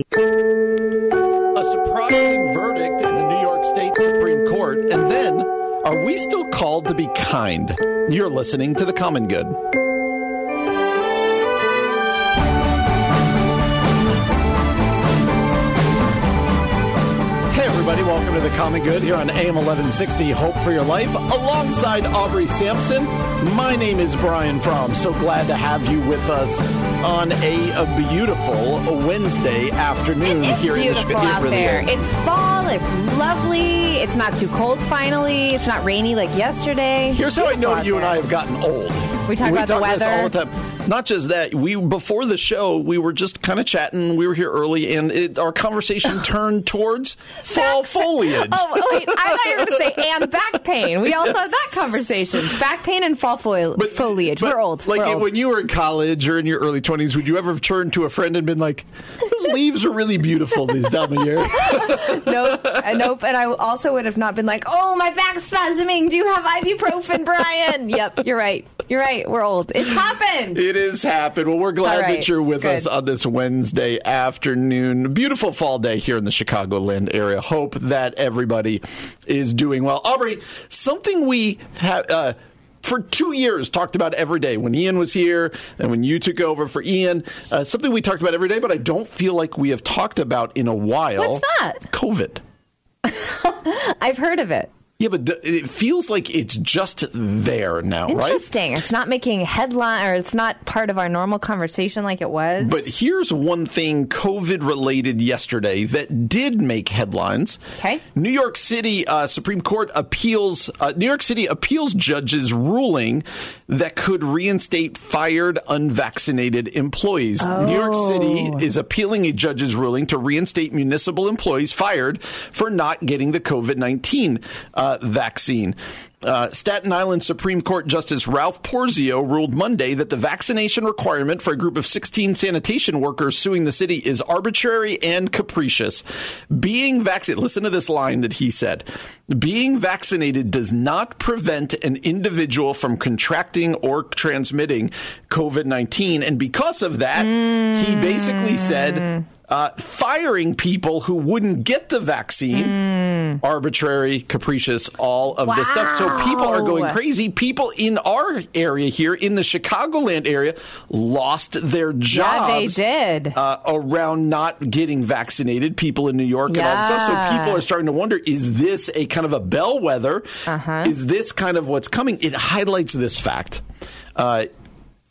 A surprising verdict in the New York State Supreme Court, and then are we still called to be kind? You're listening to The Common Good. Welcome to The Common Good here on AM 1160 Hope for Your Life alongside Aubrey Sampson. My name is Brian Fromm. So glad to have you with us on a, a beautiful Wednesday afternoon It's here beautiful in the out really there. is. It's fall. It's lovely. It's not too cold. Finally, it's not rainy like yesterday. Here's how I know you and. I have gotten old. We talk about the this weather. all the time. Not just that, we before the show we were just kind of chatting. We were here early, and it, our conversation turned towards fall foliage. Oh wait! I thought you were going to say and back pain. We also had that conversation. Back pain and fall fo- foliage. but, we're old. Like we're old. when you were in college or in your early twenties, would you ever have turned to a friend and been like, "Those leaves are really beautiful this time of year"? nope, uh, nope. And I also would have not been like, "Oh, my back's spasming. Do you have ibuprofen, Brian?" yep, you're right. You're right. We're old. It's happened. It has happened. Well, we're glad right. that you're with us on this Wednesday afternoon. Beautiful fall day here in the Chicagoland area. Hope that everybody is doing well. Aubrey, something we have. Uh, for two years, talked about every day when Ian was here and when you took over for Ian. Uh, something we talked about every day, but I don't feel like we have talked about in a while. What's that? COVID. I've heard of it. Yeah, but th- it feels like it's just there now, right? Interesting. It's not making headline, or it's not part of our normal conversation like it was. But here's one thing COVID related yesterday that did make headlines. Okay. New York City uh, Supreme Court appeals, uh, New York City appeals judges ruling that could reinstate fired unvaccinated employees. New York City is appealing a judge's ruling to reinstate municipal employees fired for not getting the COVID 19 uh, vaccine. Uh, Staten Island Supreme Court Justice Ralph Porzio ruled Monday that the vaccination requirement for a group of 16 sanitation workers suing the city is arbitrary and capricious. Being vaccinated, listen to this line that he said being vaccinated does not prevent an individual from contracting or transmitting COVID 19. And because of that, he basically said, uh, firing people who wouldn't get the vaccine, arbitrary, capricious, all of this stuff. So people are going crazy. People in our area here, in the Chicagoland area, lost their yeah, they did. Uh, around not getting vaccinated, people in New York and all this stuff. So people are starting to wonder: Is this a kind of a bellwether? Uh-huh. Is this kind of what's coming? It highlights this fact. Uh,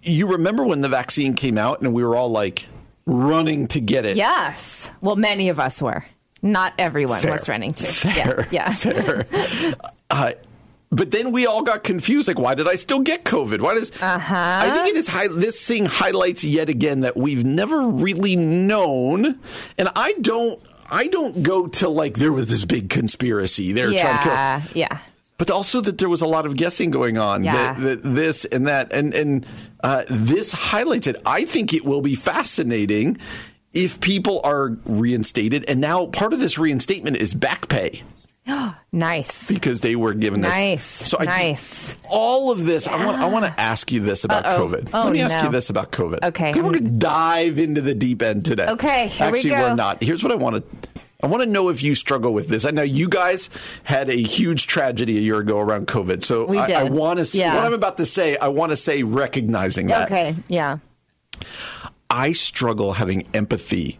you remember when the vaccine came out, and we were all like running to get it. yes. Well, many of us were. Not everyone Fair. was running to. Fair. Yeah. yeah. Fair. uh, but then we all got confused. Like, why did I still get COVID? Why does? Uh-huh. I think it is. High, this thing highlights yet again that we've never really known, and I don't. I don't go to like there was this big conspiracy. They're trying to kill. Yeah. Yeah. But also that there was a lot of guessing going on. Yeah. That, that this and that, and and uh, this highlights it. I think it will be fascinating if people are reinstated. And now part of this reinstatement is back pay Nice. because they were given this. Nice. So I, nice. all of this, I want. I want to ask you this about Uh-oh. COVID. Oh, Let me ask you this about COVID. Okay. We're going to dive into the deep end today. Okay, here we Actually, go. are not. Here's what I want to. I want to know if you struggle with this. I know you guys had a huge tragedy a year ago around COVID. So I, I want to. Yeah. What I'm about to say, I want to say recognizing that. Okay. Yeah. I struggle having empathy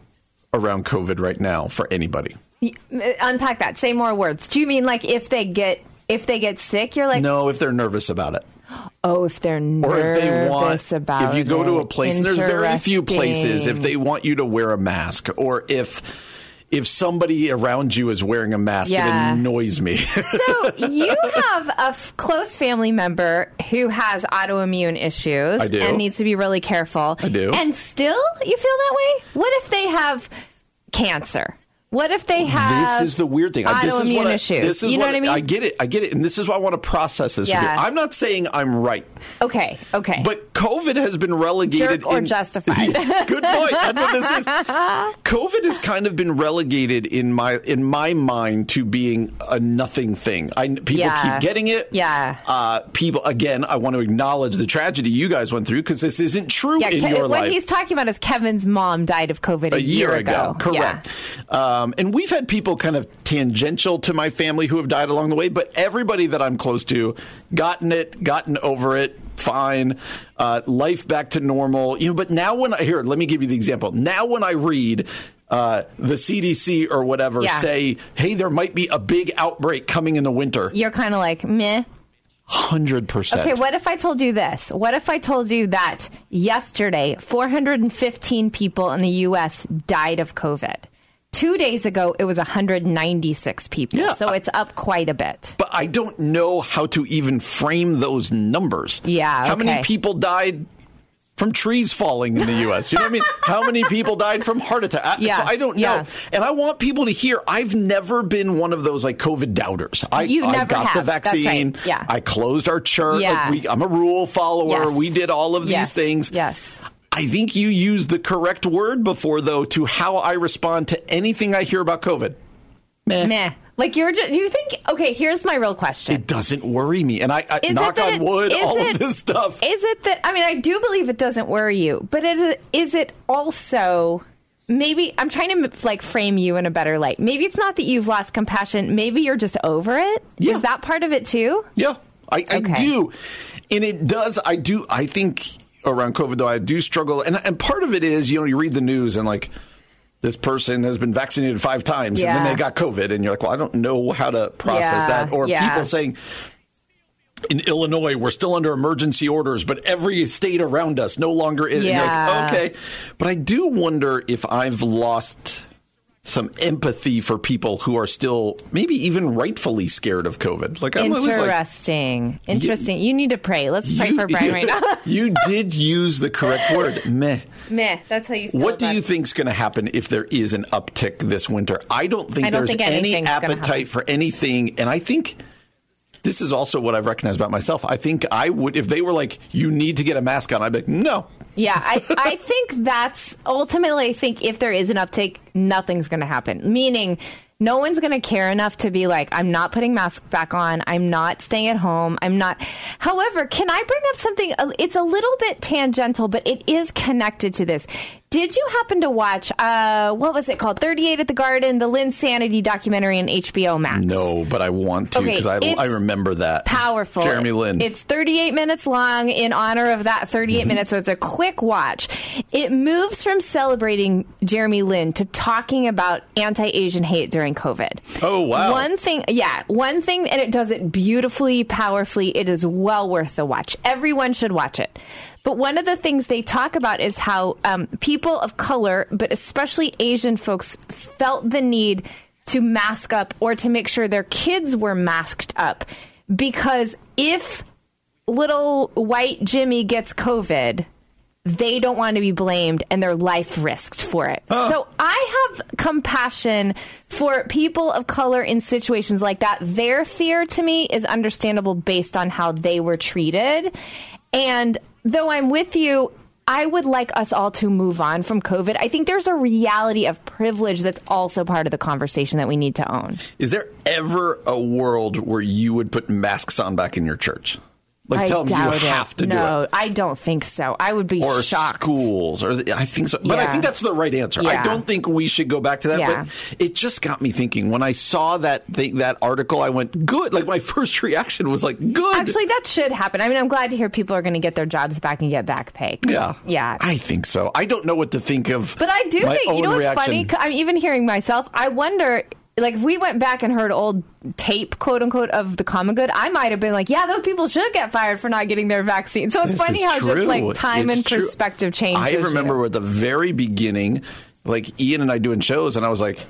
around COVID right now for anybody. Unpack that. Say more words. Do you mean like if they get if they get sick, you're like, No, if they're nervous about it. oh, if they're or nervous if they want about if you go to a place and there's very few places if they want you to wear a mask or if if somebody around you is wearing a mask Yeah. it annoys me So you have a f- close family member who has autoimmune issues and needs to be really careful. I do. And still, you feel that way? What if they have cancer? What if they have this is the weird thing. I- This is autoimmune what I, issues? This is you know what, I mean? I get it. I get it. And this is why I want to process this Yeah. I'm not saying I'm right. okay, okay. But COVID has been relegated Jerk or in- justified. Good point. That's what this is. COVID has kind of been relegated in my in my mind to being a nothing thing. I people Yeah. keep getting it. Yeah. Uh, people again. I want to acknowledge the tragedy you guys went through because this isn't true yeah, in Ke- your what life. he's talking about is Kevin's mom died of COVID a, a year ago. Yeah. Correct. Um, and we've had people kind of tangential to my family who have died along the way, but everybody that I'm close to gotten it, gotten over it. Fine, uh, life back to normal. You know, but now when I here, let me give you the example. Now when I read uh, the CDC or whatever Yeah. say, "Hey, there might be a big outbreak coming in the winter," You're kind of like meh. hundred percent. Okay, what if I told you this? What if I told you that yesterday 415 people in the U.S. died of COVID? Two days ago, it was 196 people. Yeah, so it's up quite a bit. But I don't know how to even frame those numbers. Yeah, How many people died from trees falling in the U.S.? You know what I mean? How many people died from heart attack? Yeah, So I don't know. yeah. And I want people to hear I've never been one of those like COVID doubters. I, You I got the have. That's right. vaccine. Yeah. I closed our church. Yeah. Like we, I'm a rule follower. Yes. We did all of Yes, these things. yes. I think you used the correct word before, though, to how I respond to anything I hear about COVID. Meh. Meh. Like you're just, do you think, okay, here's my real question. It doesn't worry me. And I, I Is knock on it- wood, is all it- of this stuff. Is it that I mean I do believe it doesn't worry you, but it, is it also maybe I'm trying to like frame you in a better light. Maybe it's not that you've lost compassion. Maybe you're just over it. Is Yeah. that part of it too? Yeah, I, I Okay. do. And it does, I do, I think around COVID, though, I do struggle. And, and part of it is, you know, you read the news and like, this person has been vaccinated five times and then they got COVID. And you're like, well, I don't know how to process Yeah, that. Or yeah. people saying, in Illinois, we're still under emergency orders, but every state around us no longer is. Yeah. like, okay. But I do wonder if I've lost some empathy for people who are still maybe even rightfully scared of COVID. Like I'm always like, Interesting. Interesting. You need to pray. Let's pray you- for Brian right now. you did use the correct word, meh. Meh. That's how you. What do you think is going to happen if there is an uptick this winter? I don't think I don't there's think any anything's gonna happen. appetite for anything, and I think this is also what I've recognized about myself. I think I would if they were like, "You need to get a mask on," I'd be like, "No." Yeah, I, I think that's ultimately, I think if there is an uptake, nothing's going to happen. Meaning, no one's going to care enough to be like, I'm not putting masks back on. I'm not staying at home. I'm not. However, can I bring up something? It's a little bit tangential, but it is connected to this. Did you happen to watch, uh, what was it called? 38 at the Garden, the Linsanity documentary on HBO Max? No, but I want to Okay, because I, I remember that. powerful. Jeremy Lin. It's 38 minutes long in honor of that 38 Mm-hmm. minutes, so it's a quick watch. It moves from celebrating Jeremy Lin to talking about anti-Asian hate during COVID. Oh, wow. One thing, yeah, one thing, and it does it beautifully, powerfully. It is well worth the watch. Everyone should watch it. But one of the things they talk about is how um, people of color, but especially Asian folks, felt the need to mask up or to make sure their kids were masked up. Because if little white Jimmy gets COVID, they don't want to be blamed and their life risked for it. So I have compassion for people of color in situations like that. Their fear to me is understandable based on how they were treated. And though I'm with you, I would like us all to move on from COVID. I think there's a reality of privilege that's also part of the conversation that we need to own. Is there ever a world where you would put masks on back in your church? Like, I tell them you it. have to do no, it. I don't think so. I would be or shocked. schools or I think so but I think that's the right answer. I don't think we should go back to that Yeah. but it just got me thinking when I saw that thing, that article I went good like my first reaction was like good Actually, that should happen. I mean, I'm glad to hear people are going to get their jobs back and get back pay. yeah Yeah. I think so I don't know what to think of but I do think, you know what's reaction. funny? I'm even hearing myself. I wonder, like, if we went back and heard old tape, quote unquote, of the common good, I might have been like, yeah, those people should get fired for not getting their vaccine. So it's This funny how true. just like time It's and true. perspective change. I remember at the very beginning like Ian and I doing shows and I was like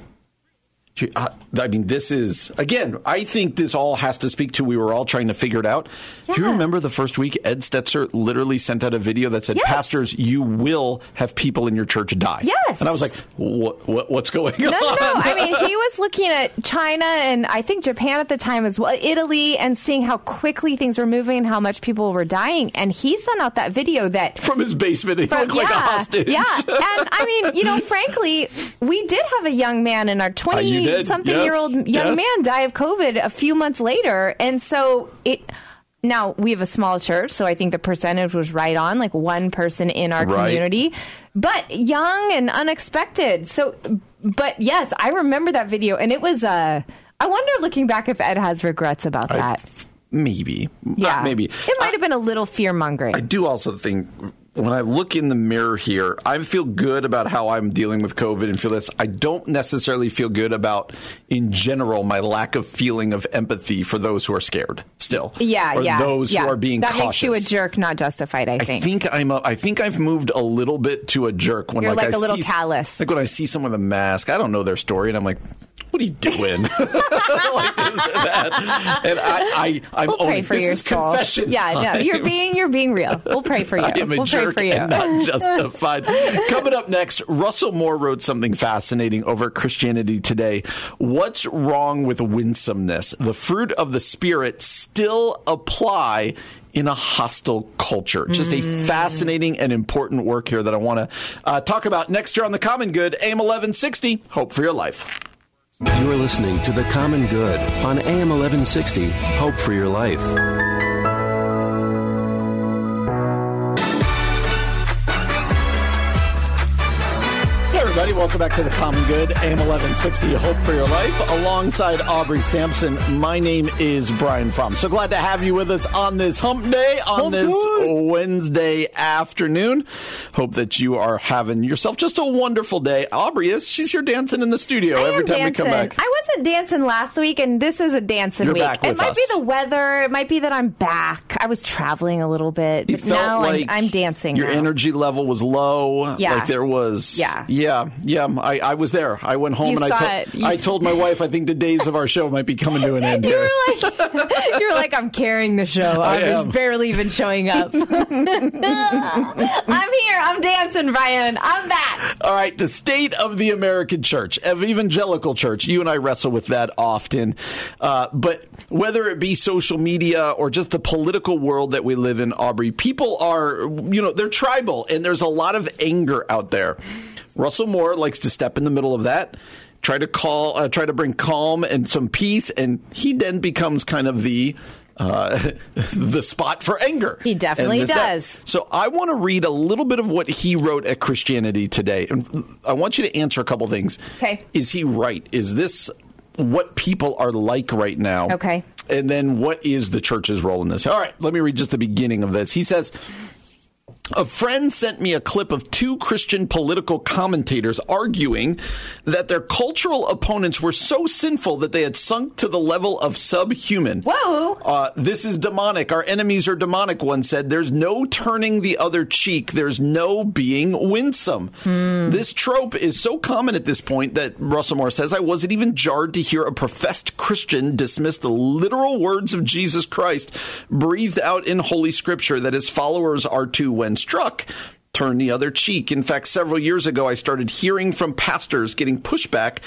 Uh, I mean, this is again. I think this all has to speak to. We were all trying to figure it out. Yeah. Do you remember the first week? Ed Stetzer literally sent out a video that said, yes. "Pastors, you will have people in your church die." Yes, and I was like, "What? what what's going no, on?" No, no. I mean, he was looking at China and I think Japan at the time as well, Italy, and seeing how quickly things were moving and how much people were dying. And he sent out that video that from his basement, he from, looked yeah, like a hostage. Yeah, and I mean, you know, frankly, we did have a young man in our uh, something yes. year old young yes. man die of COVID a few months later. And so it. Now we have a small church, so I think the percentage was right on, like one person in our right. community, but young and unexpected. So, but yes, I remember that video, and it was. Uh, I wonder, looking back, if Ed has regrets about I, that. Maybe, yeah, uh, maybe it might have been a little fear mongering. I do also think when I look in the mirror here, I feel good about how I'm dealing with COVID and feel this. I don't necessarily feel good about, in general, my lack of feeling of empathy for those who are scared still. Yeah, or yeah. Those yeah. who are being that cautious. makes you a jerk, not justified. I think. I think I'm. A, I think I've moved a little bit to a jerk when You're like, like I a little see, callous. Like when I see someone with a mask, I don't know their story, and I'm like, what are you doing? like this or that. And I, I, I'm we'll pray for your soul. confession Yeah, time. no, you're being you're being real. We'll pray for you. I am a we'll jerk pray for you. and not justified. Coming up next, Russell Moore wrote something fascinating over Christianity Today. What's wrong with winsomeness? The fruit of the spirit still apply in a hostile culture. Just a mm. fascinating and important work here that I want to uh, talk about next year on The Common Good, AM 1160. Hope for your life. You're listening to The Common Good on AM 1160. Hope for your life. Everybody. Welcome back to the Common Good, AM 1160, Hope for Your Life. Alongside Aubrey Sampson, my name is Brian Fromm. So glad to have you with us on this hump day, on hump this good. Wednesday afternoon. Hope that you are having yourself just a wonderful day. Aubrey is, she's here dancing in the studio I every time dancing. we come back. I wasn't dancing last week, and this is a dancing You're week. It might us. be the weather. It might be that I'm back. I was traveling a little bit, but now like I'm, I'm, dancing. Your now. energy level was low. Yeah. Like there was. Yeah. Yeah. Yeah. I, I was there. I went home You and I, to- You- I told my wife I think the days of our show might be coming to an end. You were like, you were like, I'm carrying the show. I, I was barely even showing up. I'm here. I'm dancing, Brian. I'm back. All right, the state of the American church, of evangelical church. You and I wrestle with that often. Uh, but whether it be social media or just the political world that we live in, Aubrey, people are, you know, they're tribal and there's a lot of anger out there. Russell Moore likes to step in the middle of that. Try to call, uh, try to bring calm and some peace, and he then becomes kind of the uh, the spot for anger. He definitely this, that. does. So I want to read a little bit of what he wrote at Christianity Today, and I want you to answer a couple things. Okay. Is he right? Is this what people are like right now? Okay. And then what is the church's role in this? All right, let me read just the beginning of this. He says. A friend sent me a clip of two Christian political commentators arguing that their cultural opponents were so sinful that they had sunk to the level of subhuman. Whoa. Uh, this is demonic. Our enemies are demonic, one said. There's no turning the other cheek. There's no being winsome. This trope is so common at this point that Russell Moore says, I wasn't even jarred to hear a professed Christian dismiss the literal words of Jesus Christ breathed out in Holy Scripture that his followers are to, when struck, turn the other cheek. In fact, several years ago, I started hearing from pastors getting pushback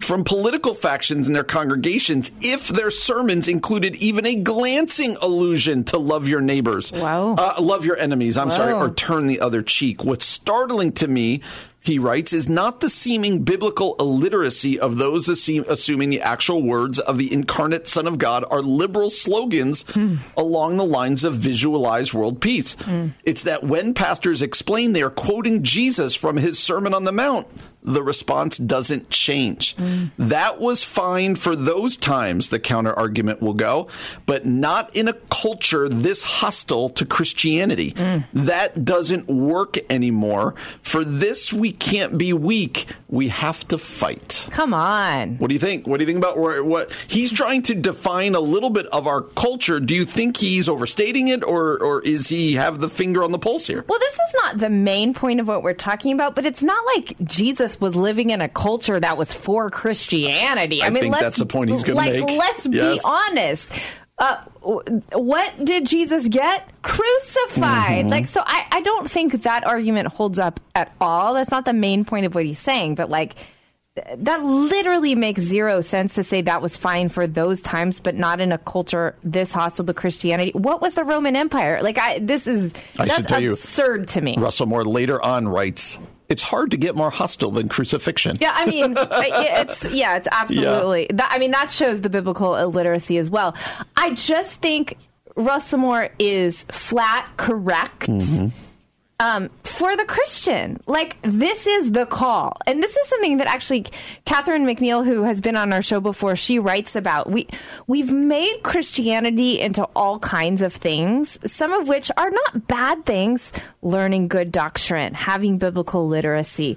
from political factions in their congregations if their sermons included even a glancing allusion to love your neighbors. Wow. Uh, love your enemies, I'm sorry, or turn the other cheek. What's startling to me, he writes, is not the seeming biblical illiteracy of those assume, assuming the actual words of the incarnate Son of God are liberal slogans hmm. along the lines of visualized world peace. Hmm. It's that when pastors explain they are quoting Jesus from his Sermon on the Mount, the response doesn't change. Hmm. That was fine for those times, the counter argument will go, but not in a culture this hostile to Christianity. That doesn't work anymore. For this, we can't be weak. We have to fight. Come on. What do you think? What do you think about where, what he's trying to define a little bit of our culture? Do you think he's overstating it, or or is he have the finger on the pulse here? Well, this is not the main point of what we're talking about, but it's not like Jesus was living in a culture that was for Christianity. I, I mean, think let's, that's the point he's gonna like, make. Let's Yes. be honest. Uh, what did Jesus get? Crucified. Mm-hmm. Like, so I, I don't think that argument holds up at all. That's not the main point of what he's saying, but like, th- that literally makes zero sense to say that was fine for those times, but not in a culture this hostile to Christianity. What was the Roman Empire? Like, I, this is, I that's tell you, absurd to me. Russell Moore later on writes, "It's hard to get more hostile than crucifixion." Yeah, I mean, it's yeah, it's absolutely. That, I mean, that shows the biblical illiteracy as well. I just think Russell Moore is flat correct. Mm-hmm. Um, for the Christian, like this is the call, and this is something that actually Catherine McNiel, who has been on our show before, she writes about. We we've made Christianity into all kinds of things, some of which are not bad things. Learning good doctrine, having biblical literacy,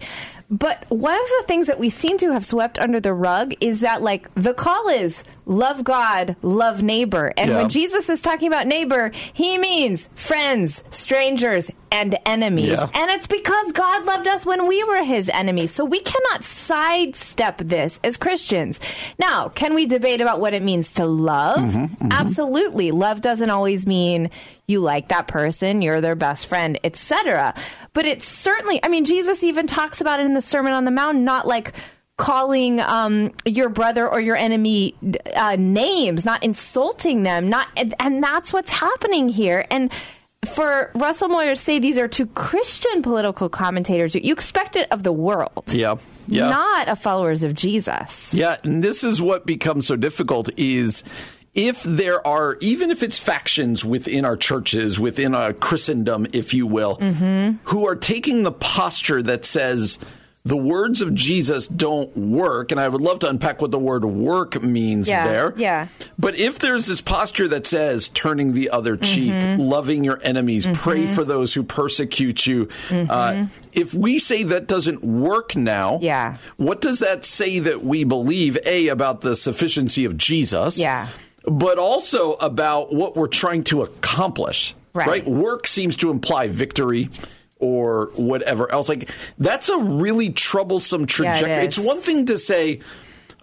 but one of the things that we seem to have swept under the rug is that, like, the call is love God, love neighbor. And Yeah. when Jesus is talking about neighbor, he means friends, strangers, and enemies. Yeah. And it's because God loved us when we were his enemies. So we cannot sidestep this as Christians. Now, can we debate about what it means to love? Mm-hmm, Absolutely. Love doesn't always mean you like that person, you're their best friend, etc. But it's certainly, I mean, Jesus even talks about it in the Sermon on the Mount, not like calling um, your brother or your enemy uh, names, not insulting them, not, and, and that's what's happening here. And for Russell Moore to say these are two Christian political commentators, you expect it of the world, Yeah, yeah. not of followers of Jesus. Yeah, and this is what becomes so difficult is if there are even if it's factions within our churches, within our Christendom, if you will, who are taking the posture that says the words of Jesus don't work, and I would love to unpack what the word work means Yeah, there. yeah. But if there's this posture that says turning the other cheek, Mm-hmm. loving your enemies, pray for those who persecute you, uh, if we say that doesn't work now, Mm-hmm. Yeah. what does that say that we believe, A, about the sufficiency of Jesus? Yeah. But also about what we're trying to accomplish. Right. Work seems to imply victory or whatever else. Like, that's a really troublesome trajectory. is. it's one thing to say,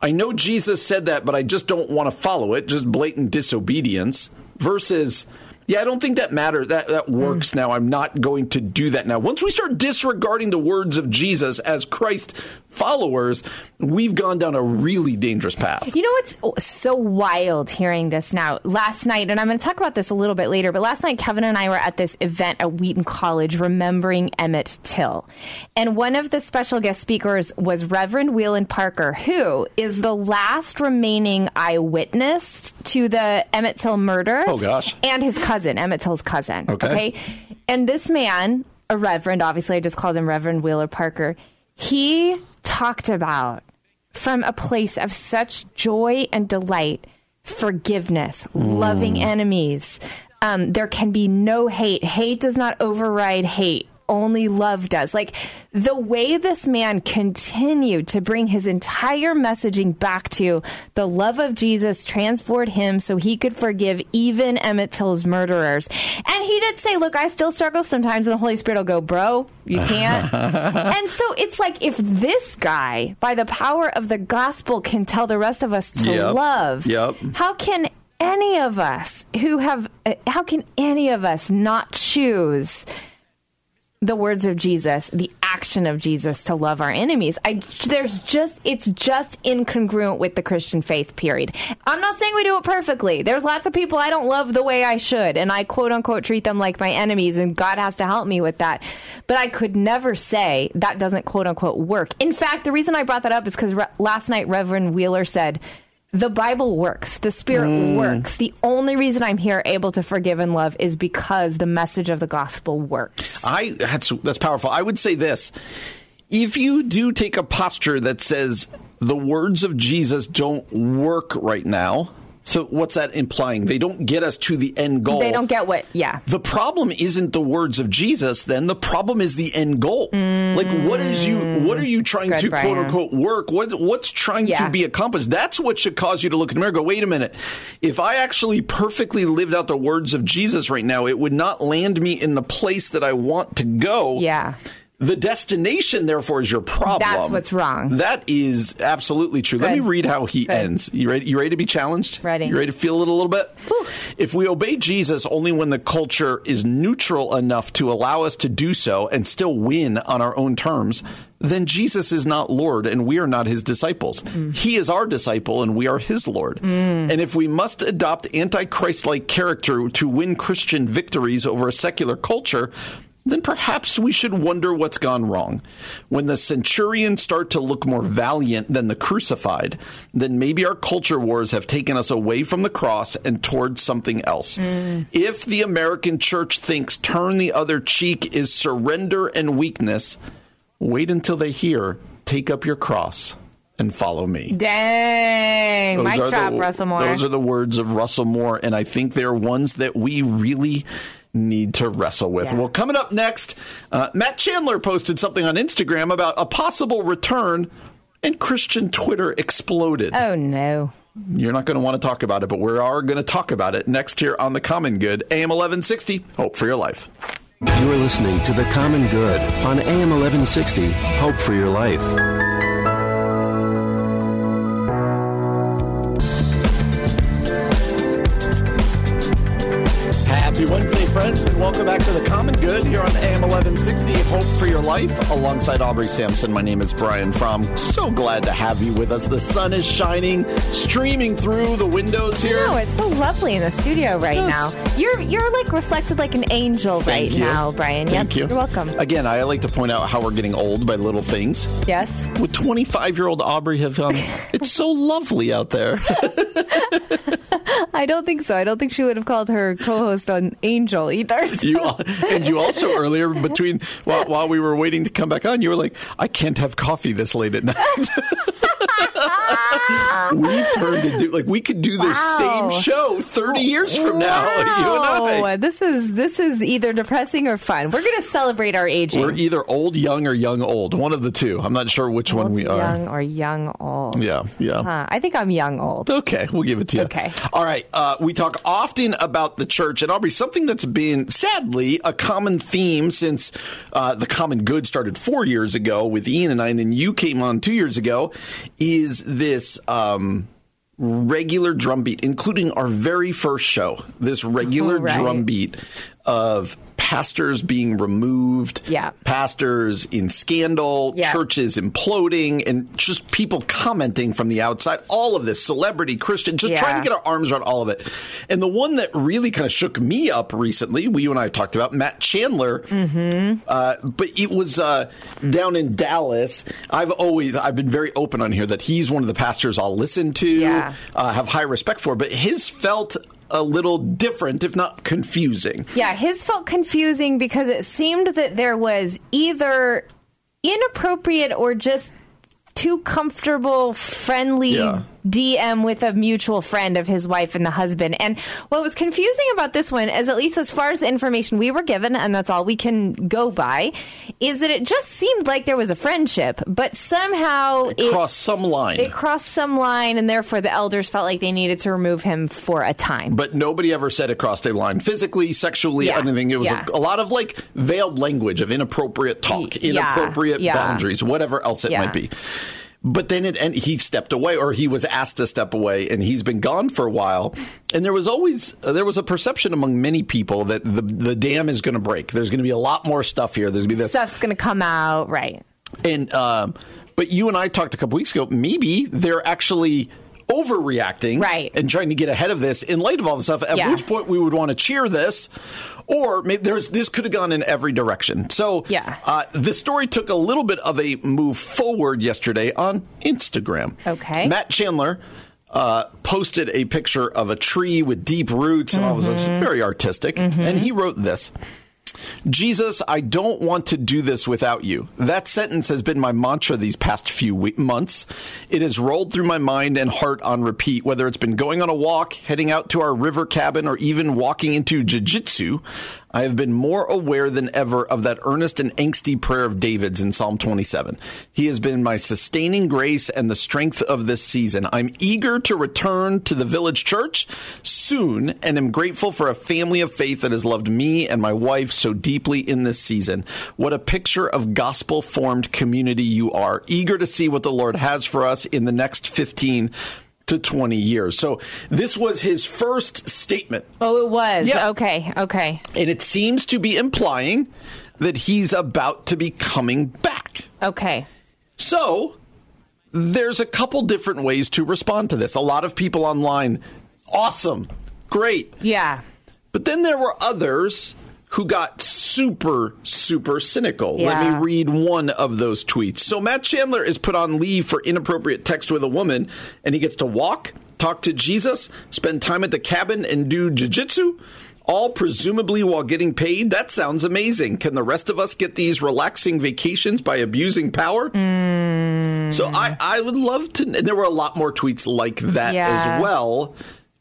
I know Jesus said that, but I just don't want to follow it, just blatant disobedience, versus. Yeah, I don't think that matters. That that hmm. works now. I'm not going to do that now. Once we start disregarding the words of Jesus as Christ followers, we've gone down a really dangerous path. You know what's so wild hearing this now? Last night, and I'm going to talk about this a little bit later, but last night Kevin and I were at this event at Wheaton College remembering Emmett Till. And one of the special guest speakers was Reverend Wheeler Parker, who is the last remaining eyewitness to the Emmett Till murder. Oh, gosh. And his cousin, Emmett Till's cousin. Okay. And this man, a reverend, obviously I just called him Reverend Wheeler Parker, he talked about from a place of such joy and delight, forgiveness, loving enemies. Um, there can be no hate. Hate does not override hate. Only love does. Like the way this man continued to bring his entire messaging back to the love of Jesus transformed him so he could forgive even Emmett Till's murderers. And he did say, Look, I still struggle sometimes, and the Holy Spirit will go, Bro, you can't. and so it's like if this guy, by the power of the gospel, can tell the rest of us to Yep. love, Yep. how can any of us who have, how can any of us not choose the words of Jesus, the action of Jesus to love our enemies. I there's just it's just incongruent with the Christian faith period. I'm not saying we do it perfectly. There's lots of people I don't love the way I should and I quote unquote treat them like my enemies and God has to help me with that. But I could never say that doesn't quote unquote work. In fact, the reason I brought that up is cuz re- last night Reverend Wheeler said the Bible works. The Spirit mm. works. The only reason I'm here able to forgive and love is because the message of the gospel works. I that's that's powerful. I would say this: if you do take a posture that says the words of Jesus don't work right now, so what's that implying? They don't get us to the end goal. They don't get what, yeah. The problem isn't the words of Jesus. Then the problem is the end goal. like, what is you? Mm, what are you trying good, to Brian. quote unquote work? What what's trying Yeah. to be accomplished? That's what should cause you to look in the mirror. Go, wait a minute. If I actually perfectly lived out the words of Jesus right now, it would not land me in the place that I want to go. Yeah. The destination, therefore, is your problem. That's what's wrong. That is absolutely true. Let me read how he Good. ends. You ready? You ready to be challenged? Ready. You ready to feel it a little bit? If we obey Jesus only when the culture is neutral enough to allow us to do so and still win on our own terms, then Jesus is not Lord and we are not his disciples. Mm. He is our disciple and we are his Lord. Mm. And if we must adopt antichrist like character to win Christian victories over a secular culture, then perhaps we should wonder what's gone wrong. When the centurions start to look more valiant than the crucified, then maybe our culture wars have taken us away from the cross and towards something else. Mm. If the American church thinks turn the other cheek is surrender and weakness, wait until they hear take up your cross and follow me. Dang. Are drop, the, Russell Moore. Those are the words of Russell Moore, and I think they're ones that we really need to wrestle with. Yeah. Well, coming up next, uh, Matt Chandler posted something on Instagram about a possible return, and Christian Twitter exploded. oh, no. You're not going to want to talk about it, but we are going to talk about it next here on The Common Good, AM 1160. Hope for your life. You're listening to The Common Good on AM 1160. Hope for your life. Happy Wednesday, friends, and welcome back to the Common Good here on AM 1160. Hope for your life. Alongside Aubrey Sampson, my name is Brian Fromm. So glad to have you with us. The sun is shining, streaming through the windows here. Oh, it's so lovely in the studio right Yes. now. You're you're like reflected like an angel Thank right you. now, Brian. Thank yep, you. You're welcome. Again, I like to point out how we're getting old by little things. yes. Would 25 year old Aubrey have um, It's so lovely out there. I don't think so. I don't think she would have called her co-host an angel either. you and you also earlier between while, while we were waiting to come back on, you were like, "I can't have coffee this late at night." We've turned do like we could do this Wow. same show thirty years from now. Wow. You and I. This is this is either depressing or fun. We're gonna celebrate our aging. We're either old, young, or young, old. One of the two. I'm not sure which one Old, we are. young or young old. Yeah, yeah. Huh, I think I'm young old. Okay, we'll give it to you. Okay. All right. Uh, we talk often about the church, and Aubrey, something that's been sadly a common theme since uh, the Common Good started four years ago with Ian and I, and then you came on two years ago, is this. Um, Regular drumbeat, including our very first show. This regular Right. drumbeat of pastors being removed, Yeah. pastors in scandal, Yeah. churches imploding, and just people commenting from the outside. All of this, celebrity, Christian, just Yeah. trying to get our arms around all of it. And the one that really kind of shook me up recently, we you and I talked about Matt Chandler, Mm-hmm. uh, but it was uh, down in Dallas. I've always I've been very open on here that he's one of the pastors I'll listen to, uh, have high respect for, but his felt a little different, if not confusing. Yeah, his felt confusing because it seemed that there was either inappropriate or just too comfortable, friendly Yeah. DM with a mutual friend of his wife and the husband. And what was confusing about this one, is at least as far as the information we were given, and that's all we can go by, is that it just seemed like there was a friendship, but somehow it, Cross some line. it crossed some line, and therefore the elders felt like they needed to remove him for a time. but nobody ever said it crossed a line physically, sexually, Yeah, anything. It was yeah. a, a lot of like veiled language of inappropriate talk, inappropriate yeah. boundaries, whatever else it might be. But then it, and he stepped away, or he was asked to step away, and he's been gone for a while. And there was always uh, there was a perception among many people that the the dam is going to break. There's going to be a lot more stuff here. There's going to be this Stuff's going to come out, right? and um, but you and I talked a couple weeks ago. Maybe they're actually overreacting, Right. and trying to get ahead of this in light of all the stuff. At Yeah. which point we would want to cheer this, or maybe there's this could have gone in every direction. So Yeah. uh, the story took a little bit of a move forward yesterday on Instagram. Okay. Matt Chandler. Uh, posted a picture of a tree with deep roots and all this. Mm-hmm. very artistic. And he wrote this Jesus, I don't want to do this without you. That sentence has been my mantra these past few months. It has rolled through my mind and heart on repeat, whether it's been going on a walk, heading out to our river cabin, or even walking into jiu-jitsu. I have been more aware than ever of that earnest and angsty prayer of David's in Psalm 27. He has been my sustaining grace and the strength of this season. I'm eager to return to the village church soon and am grateful for a family of faith that has loved me and my wife so deeply in this season. What a picture of gospel formed community you are. Eager to see what the Lord has for us in the next 15 to 20 years. So this was his first statement. Oh, it was. Yeah. Okay. Okay. And it seems to be implying that he's about to be coming back. Okay. So there's a couple different ways to respond to this. A lot of people online, awesome, great. Yeah. But then there were others who got super, super cynical. Let me read one of those tweets. So Matt Chandler is put on leave for inappropriate text with a woman, and he gets to walk, talk to Jesus, spend time at the cabin, and do jujitsu. All presumably while getting paid. That sounds amazing. Can the rest of us get these relaxing vacations by abusing power? Hmm. So I, I would love to. And there were a lot more tweets like that Yeah. as well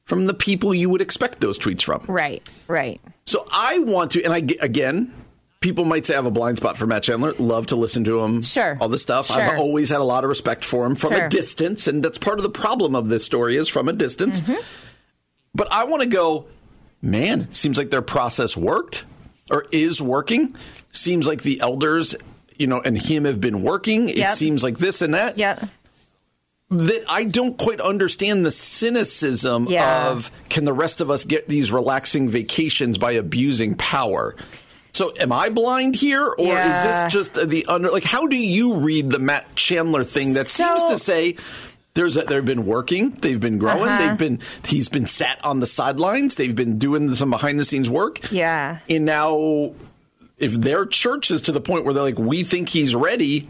from the people you would expect those tweets from. Right. Right. So I want to, and I again, people might say I have a blind spot for Matt Chandler. Love to listen to him. Sure. all this stuff. Sure. I've always had a lot of respect for him from Sure. a distance, and that's part of the problem of this story is from a distance. Mm-hmm. But I want to go. Man, seems like their process worked or is working. Seems like the elders, you know, and him have been working. It seems like this and that Yeah. That I don't quite understand the cynicism Yeah. of can the rest of us get these relaxing vacations by abusing power? So am I blind here or Yeah. is this just the under like how do you read the Matt Chandler thing that seems to say there's a, they've been working, they've been growing, Uh-huh. they've been he's been sat on the sidelines, they've been doing some behind the scenes work. Yeah. And now if their church is to the point where they're like we think he's ready,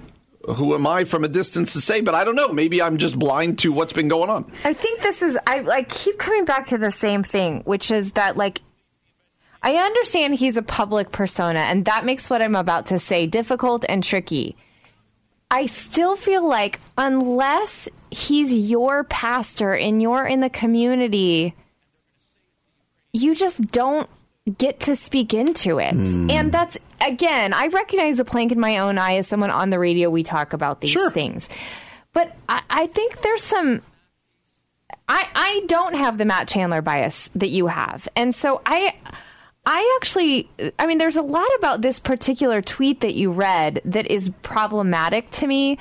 who am I from a distance to say? But I don't know. Maybe I'm just blind to what's been going on. I think this is I like keep coming back to the same thing, which is that like I understand he's a public persona and that makes what I'm about to say difficult and tricky. I still feel like unless he's your pastor and you're in the community, you just don't get to speak into it. And that's again, I recognize the plank in my own eye as someone on the radio we talk about these Sure. things. But I, I think there's some I I don't have the Matt Chandler bias that you have. And so I I actually I mean there's a lot about this particular tweet that you read that is problematic to me.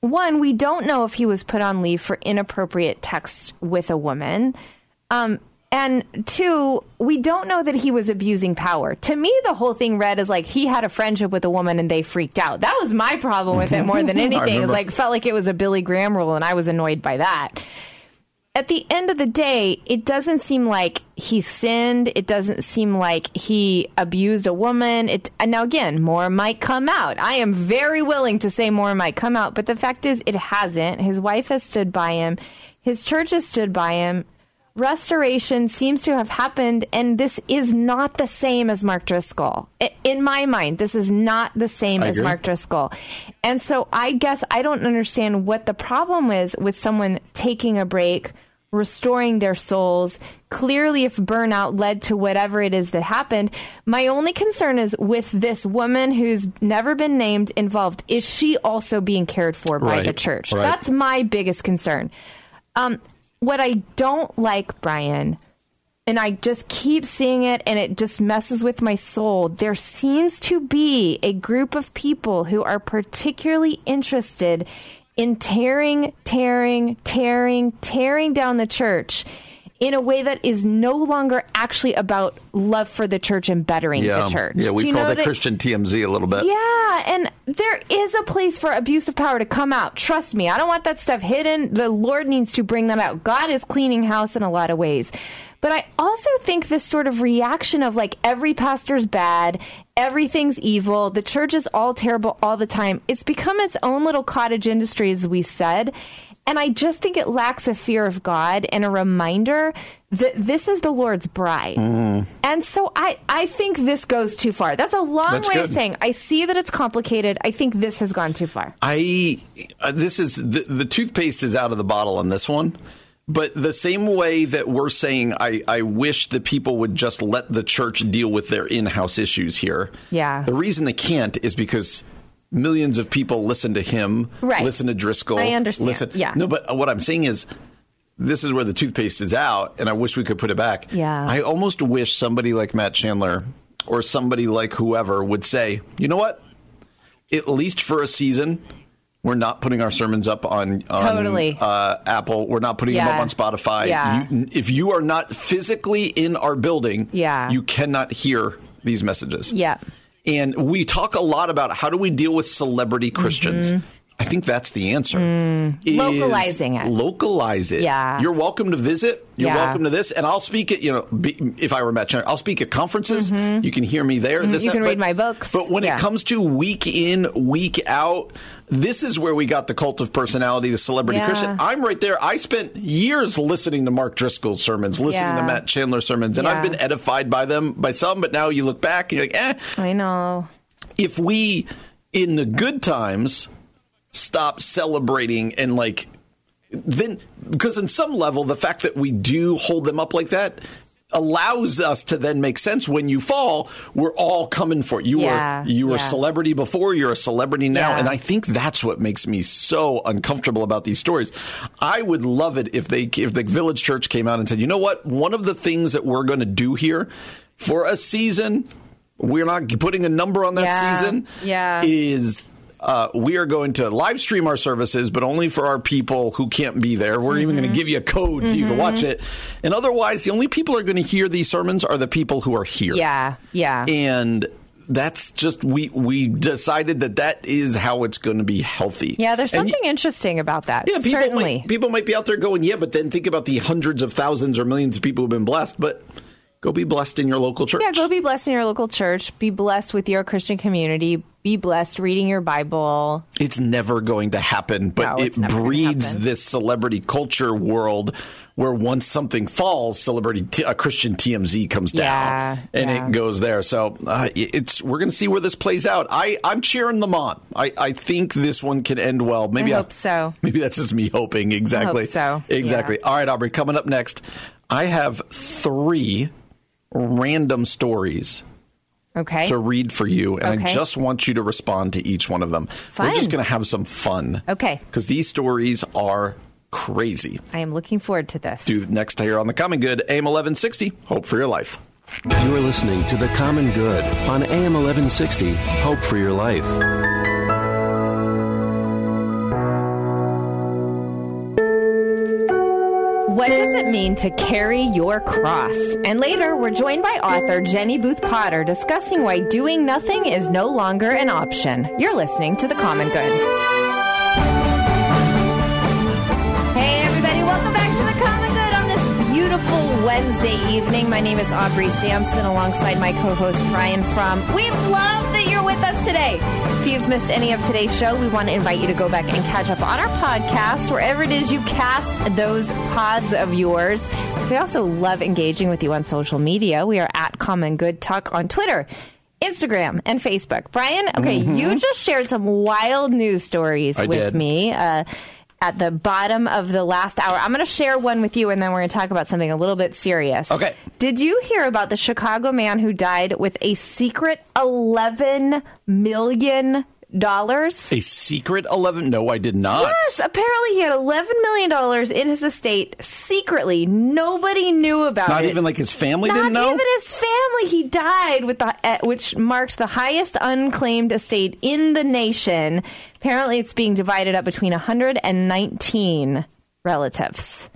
One, we don't know if he was put on leave for inappropriate text with a woman. Um and two, we don't know that he was abusing power. To me, the whole thing read as like he had a friendship with a woman and they freaked out. That was my problem with it more than anything. It's like felt like it was a Billy Graham rule, and I was annoyed by that at the end of the day, it doesn't seem like he sinned. It doesn't seem like he abused a woman. It and now again, more might come out. I am very willing to say more might come out, but the fact is, it hasn't. His wife has stood by him. His church has stood by him. Restoration seems to have happened, and this is not the same as Mark Driscoll. In my mind, this is not the same I as agree. Mark Driscoll. And so I guess I don't understand what the problem is with someone taking a break, restoring their souls. Clearly, if burnout led to whatever it is that happened, my only concern is with this woman who's never been named involved. Is she also being cared for by Right, the church? right. That's my biggest concern. Um, what I don't like, Brian, and I just keep seeing it and it just messes with my soul. There seems to be a group of people who are particularly interested in tearing, tearing, tearing, tearing down the church in a way that is no longer actually about love for the church and bettering the church. Yeah, we call that Christian TMZ a little bit. yeah, and there is a place for abuse of power to come out. Trust me, I don't want that stuff hidden. The Lord needs to bring that out. God is cleaning house in a lot of ways. But I also think this sort of reaction of like every pastor's bad, everything's evil, the church is all terrible all the time. It's become its own little cottage industry, as we said. And I just think it lacks a fear of God and a reminder that this is the Lord's bride. And so I, I think this goes too far. That's a long That's way of saying I see that it's complicated. I think this has gone too far. I uh, this is the, the toothpaste is out of the bottle on this one. But the same way that we're saying, I, I wish that people would just let the church deal with their in house issues here. Yeah. The reason they can't is because millions of people listen to him, Right. listen to Driscoll. I understand. Listen. Yeah. No, but what I'm saying is, this is where the toothpaste is out, and I wish we could put it back. Yeah. I almost wish somebody like Matt Chandler or somebody like whoever would say, you know what? At least for a season, we're not putting our sermons up on, on Totally. uh, Apple. We're not putting them up on Spotify. Yeah. You, if you are not physically in our building, Yeah. you cannot hear these messages. Yeah. And we talk a lot about how do we deal with celebrity Christians. Mm-hmm. I think that's the answer. Mm-hmm. Localizing it. Localize it. Yeah. You're welcome to visit. You're Yeah. welcome to this. And I'll speak at, you know, be, if I were Matt Chandler, I'll speak at conferences. You can hear me there. This, Mm-hmm. You can that, read but- my books. But when Yeah. it comes to week in, week out, this is where we got the cult of personality, the celebrity Yeah. Christian. I'm right there. I spent years listening to Mark Driscoll's sermons, listening to Matt Chandler's sermons, and I've been edified by them, by some, but now you look back and you're like, eh, I know. if we in the good times stop celebrating and like then because in some level the fact that we do hold them up like that allows us to then make sense. When you fall we're all coming for you Yeah, were you were a celebrity before you're a celebrity now Yeah. and i think that's what makes me so uncomfortable about these stories. I would love it if they if the village church came out and said you know what? One of the things that we're going to do here for a season we're not putting a number on that Yeah, season yeah. is uh, we are going to live stream our services, but only for our people who can't be there. We're even Mm-hmm. going to give you a code so you can watch it. And otherwise, the only people who are going to hear these sermons are the people who are here. Yeah. Yeah. And that's just we we decided that that is how it's going to be healthy. yeah. There's And something interesting about that. yeah, people Certainly. might, people might be out there going, yeah, but then think about the hundreds of thousands or millions of people who've been blessed. But go be blessed in your local church. Yeah, go be blessed in your local church. Be blessed with your Christian community. Be blessed reading your Bible. It's never going to happen, but No, it it's never gonna breeds this celebrity culture world where once something falls, celebrity t- a Christian TMZ comes down Yeah, and yeah. it goes there. So uh, it's we're going to see where this plays out. I I'm cheering them on. I, I think this one can end well. Maybe I hope so. Maybe that's just me hoping. Exactly. so, Exactly. yeah. All right, Aubrey. Coming up next, I have three random stories Okay. to read for you, and I just want you to respond to each one of them. We're just going to have some fun. Okay. Because these stories are crazy. I am looking forward to this. Do next here on the Common Good, AM 1160. Hope for your life. You're listening to The Common Good on AM 1160. Hope for your life. What does it mean to carry your cross? And later, we're joined by author Jenny Booth Potter discussing why doing nothing is no longer an option. You're listening to The Common Good. Wednesday evening. My name is Aubrey Sampson alongside my co host Brian Fromm. We love that you're with us today. If you've missed any of today's show, we want to invite you to go back and catch up on our podcast, wherever it is you cast those pods of yours. We also love engaging with you on social media. We are at Common Good Talk on Twitter. Instagram and Facebook. Brian, okay, you just shared some wild news stories I with did. me uh, at the bottom of the last hour. I'm going to share one with you, and then we're going to talk about something a little bit serious. Okay. Did you hear about the Chicago man who died with a secret $11 million? A secret 11? No, I did not. Yes, apparently he had $11 million in his estate secretly. Nobody knew about Not it. Not even like his family Not didn't know? even his family. He died with the, uh, which marked the highest unclaimed estate in the nation. Apparently, it's being divided up between 119 relatives.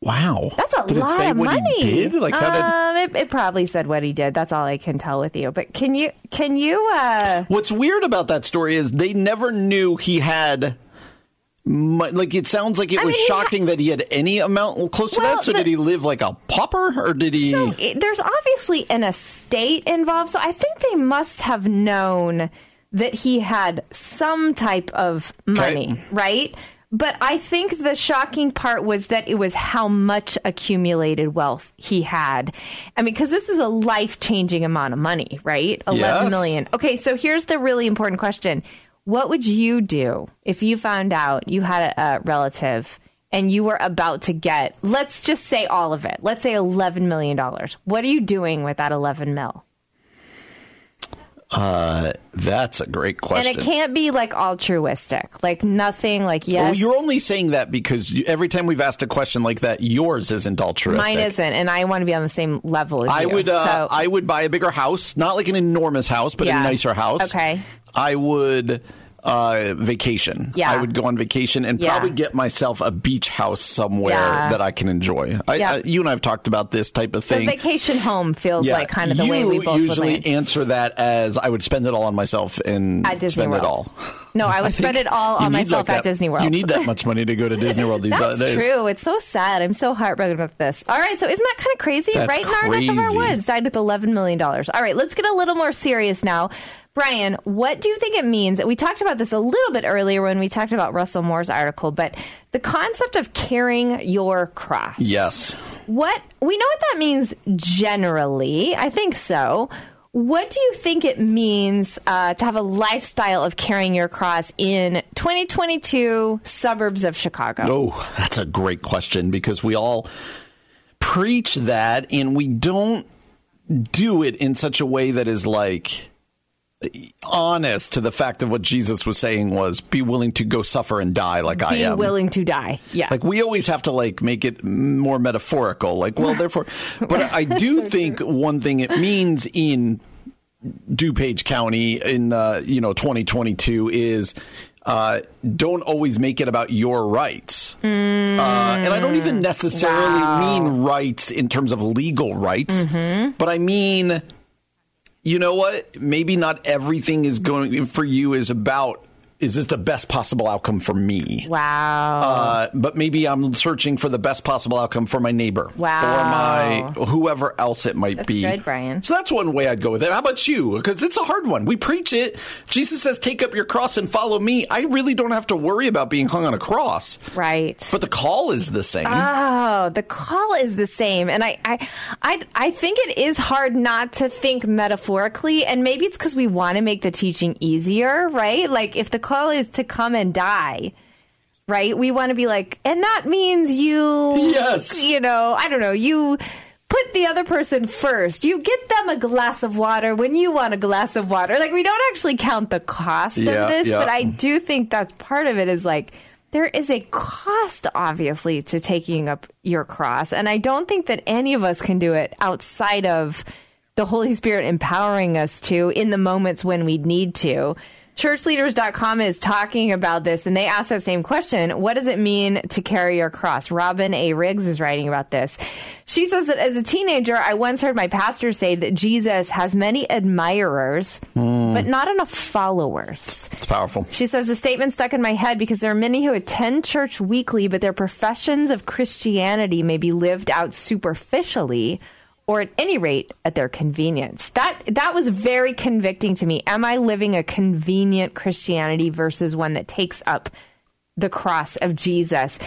wow. That's a did lot it say of what money. he did? Like, how did. um, it, it probably said what he did. That's all I can tell with you. But can you can you uh What's weird about that story is they never knew he had. mu- Like it sounds like it I was mean, shocking that he had any amount close to Well, that. So the- did he live like a pauper, or did he? So it, there's obviously an estate involved. So I think they must have known that he had some type of money, Okay. right? But I think the shocking part was that it was how much accumulated wealth he had. I mean, because this is a life changing amount of money, right? Eleven Yes. million. Okay, so here's the really important question What would you do if you found out you had a, a relative? and you were about to get, let's just say all of it. Let's say $11 million. What are you doing with that 11 mil? Uh, that's a great question. And it can't be like altruistic, like nothing like yes. Well, you're only saying that because you, every time we've asked a question like that, yours isn't altruistic. Mine isn't, and I want to be on the same level as I you. would, uh, so, I would buy a bigger house, not like an enormous house, but Yeah. a nicer house. Okay. I would uh, vacation. Yeah. I would go on vacation and Yeah. probably get myself a beach house somewhere Yeah. that I can enjoy. I, Yeah. I, you and I have talked about this type of thing. the vacation home feels like kind of the you way we both usually answer that as I would spend it all on myself and At Disney spend World. it all. No, I would I spend it all on myself like at Disney World. You need that much money to go to Disney World these That's days. true. It's so sad. I'm so heartbroken about this. All right, so isn't that kind of crazy? That's right in our neck of our woods, died with $11 million. All right, let's get a little more serious now. Brian, what do you think it means? We talked about this a little bit earlier when we talked about Russell Moore's article, but the concept of carrying your cross. Yes. What we know what that means generally. I think so. What do you think it means uh, to have a lifestyle of carrying your cross in 2022 suburbs of Chicago? Oh, that's a great question because we all preach that and we don't do it in such a way that is like honest to the fact of what Jesus was saying was be willing to go suffer and die like I Be am. willing to die. Yeah. Like we always have to like make it more metaphorical. Like, well, therefore, but I do think one thing it means in DuPage County in uh, you know 2022 is uh, don't always make it about your rights. Uh, and I don't even necessarily mean rights in terms of legal rights, but I mean, you know what? Maybe not everything is going for you is about. Is this the best possible outcome for me? wow. Uh, but maybe I'm searching for the best possible outcome for my neighbor Wow. or my whoever else it might be. good, Brian. So that's one way I'd go with it. How about you? Because it's a hard one. We preach it. Jesus says, "Take up your cross and follow me." I really don't have to worry about being hung on a cross, right. but the call is the same. Oh, the call is the same, and I, I, I, I think it is hard not to think metaphorically, and maybe it's because we want to make the teaching easier, right? Like if the call is to come and die, right? We want to be like, and that means you, Yes. you know, I don't know, you. Put the other person first. You get them a glass of water when you want a glass of water. Like we don't actually count the cost Yeah, of this, yeah. but I do think that part of it is like there is a cost, obviously, to taking up your cross. And I don't think that any of us can do it outside of the Holy Spirit empowering us to in the moments when we need to. Churchleaders.com is talking about this and they ask that same question. What does it mean to carry your cross? Robin A. Riggs is writing about this. She says that as a teenager, I once heard my pastor say that Jesus has many admirers, hmm. but not enough followers. it's powerful. She says the statement stuck in my head because there are many who attend church weekly, but their professions of Christianity may be lived out superficially or at any rate at their convenience. That that was very convicting to me. Am I living a convenient Christianity versus one that takes up the cross of Jesus?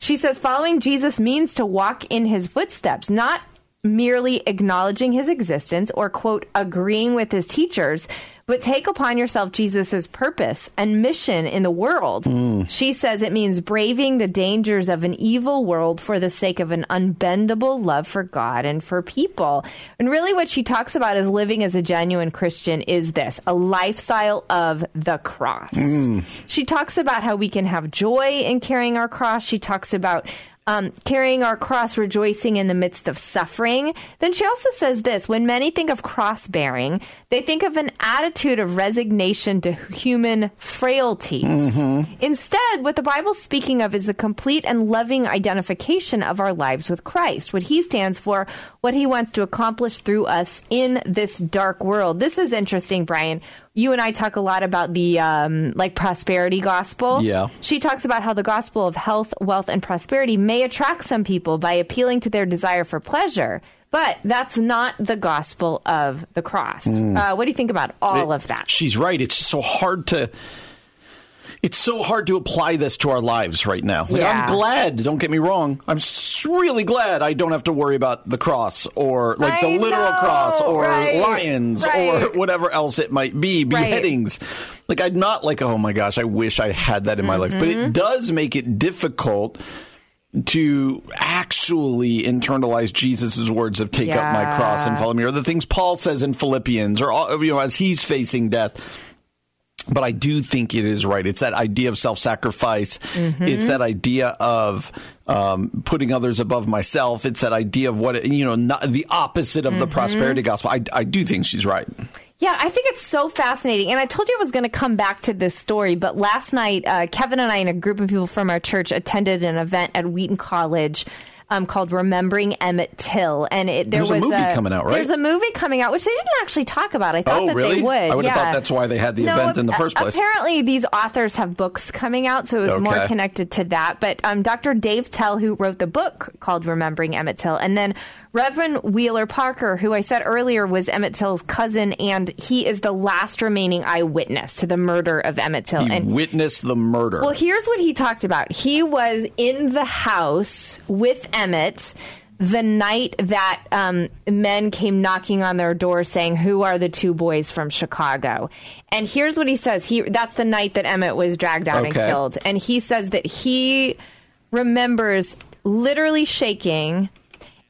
She says following Jesus means to walk in his footsteps, not merely acknowledging his existence or quote agreeing with his teachers but take upon yourself jesus' purpose and mission in the world. Hmm. She says it means braving the dangers of an evil world for the sake of an unbendable love for god and for people. And really what she talks about as living as a genuine christian is this a lifestyle of the cross. Hmm. She talks about how we can have joy in carrying our cross. She talks about um, carrying our cross, rejoicing in the midst of suffering. Then she also says this when many think of cross bearing, they think of an attitude of resignation to human frailties. Instead, what the Bible's speaking of is the complete and loving identification of our lives with Christ, what he stands for, what he wants to accomplish through us in this dark world. This is interesting, Brian. You and I talk a lot about the um, like prosperity gospel. Yeah. She talks about how the gospel of health, wealth, and prosperity may attract some people by appealing to their desire for pleasure, but that's not the gospel of the cross. Uh, what do you think about all of that? She's right. It's so hard to. It's so hard to apply this to our lives right now. Like, Yeah. I'm glad. Don't get me wrong. I'm really glad I don't have to worry about the cross or like I the literal know, cross or right, lions or whatever else it might be, Right. beheadings. Like I'm not like, oh my gosh, I wish I had that in my life. But Mm-hmm. it does make it difficult to actually internalize Jesus' words of take up my cross and follow me, or the things Paul says in Philippians, or you know, as he's facing death. But I do think it is right. It's that idea of self sacrifice. Mm-hmm. It's that idea of um, putting others above myself. It's that idea of what, it, you know, not, the opposite of mm-hmm. the prosperity gospel. I, I do think she's right. Yeah, I think it's so fascinating. And I told you I was going to come back to this story, but last night, uh, Kevin and I and a group of people from our church attended an event at Wheaton College um, called Remembering Emmett Till, and it, there there's was a movie a, coming out, right? There's a movie coming out, which they didn't actually talk about. I thought oh, that really? they would. I would yeah. have thought that's why they had the no, event in the first place. Apparently, these authors have books coming out, so it was okay. more connected to that. But um, Dr. Dave Tell, who wrote the book called Remembering Emmett Till, and then Reverend Wheeler Parker, who I said earlier was Emmett Till's cousin, and he is the last remaining eyewitness to the murder of Emmett Till. He and witnessed the murder. Well, here's what he talked about. He was in the house with Emmett the night that um, men came knocking on their door saying, "Who are the two boys from Chicago?" And here's what he says. He that's the night that Emmett was dragged out okay. and killed. And he says that he remembers literally shaking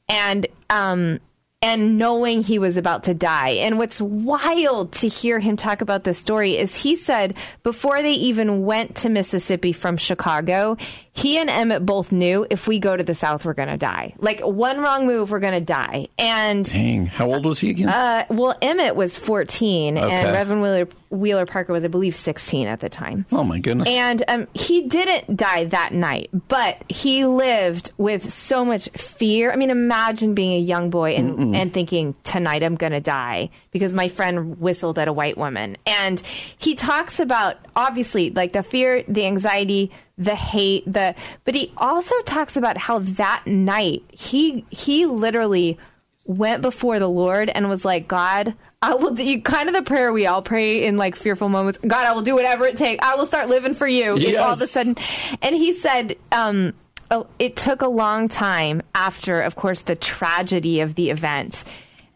and um, and knowing he was about to die. And what's wild to hear him talk about this story is he said before they even went to Mississippi from Chicago, he and Emmett both knew if we go to the South, we're going to die. Like one wrong move, we're going to die. And dang, how old was he again? Uh, well, Emmett was 14, okay. and Reverend Wheeler, Wheeler Parker was, I believe, 16 at the time. Oh my goodness! And um, he didn't die that night, but he lived with so much fear. I mean, imagine being a young boy and, and thinking tonight I'm going to die because my friend whistled at a white woman. And he talks about obviously like the fear, the anxiety the hate, the but he also talks about how that night he he literally went before the Lord and was like, God, I will do kind of the prayer we all pray in like fearful moments. God, I will do whatever it takes. I will start living for you. Yes. all of a sudden, and he said, um, oh, it took a long time after, of course, the tragedy of the event.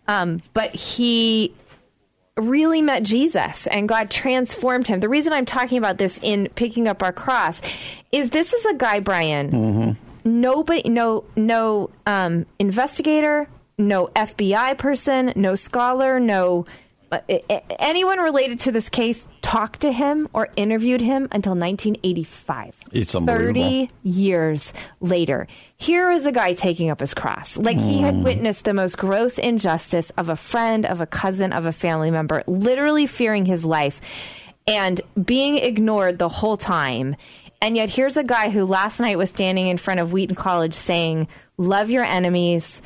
Um, but he really met Jesus and God transformed him. The reason I'm talking about this in picking up our cross is this is a guy, Brian. Mm-hmm. Nobody, no, no um, investigator, no FBI person, no scholar, no anyone related to this case talked to him or interviewed him until 1985. It's unbelievable. 30 years later. Here is a guy taking up his cross. Like he had hmm. witnessed the most gross injustice of a friend, of a cousin, of a family member, literally fearing his life and being ignored the whole time. And yet here's a guy who last night was standing in front of Wheaton College saying, Love your enemies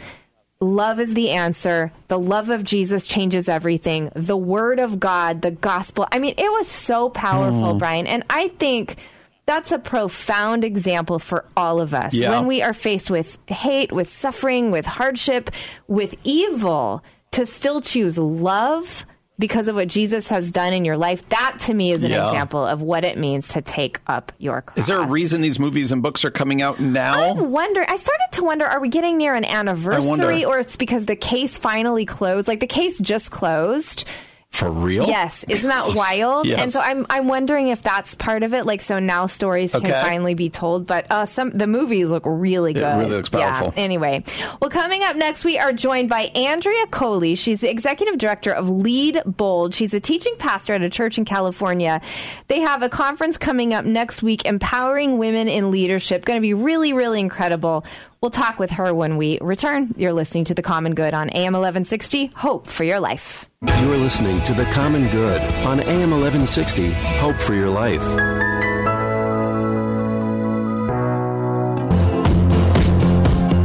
Love is the answer. The love of Jesus changes everything. The word of God, the gospel. I mean, it was so powerful, mm. Brian. And I think that's a profound example for all of us. Yeah. When we are faced with hate, with suffering, with hardship, with evil, to still choose love because of what Jesus has done in your life. That to me is an yeah. example of what it means to take up your cross. Is there a reason these movies and books are coming out now? I wonder. I started to wonder: Are we getting near an anniversary, or it's because the case finally closed? Like the case just closed. For real? Yes. Isn't that wild? Yes. And so I'm I'm wondering if that's part of it. Like so now stories okay. can finally be told. But uh, some the movies look really good. It really looks powerful. Yeah. Anyway, well, coming up next, we are joined by Andrea Coli. She's the executive director of Lead Bold. She's a teaching pastor at a church in California. They have a conference coming up next week, empowering women in leadership. Going to be really really incredible. We'll talk with her when we return. You're listening to The Common Good on AM 1160. Hope for your life. You're listening to The Common Good on AM 1160. Hope for your life.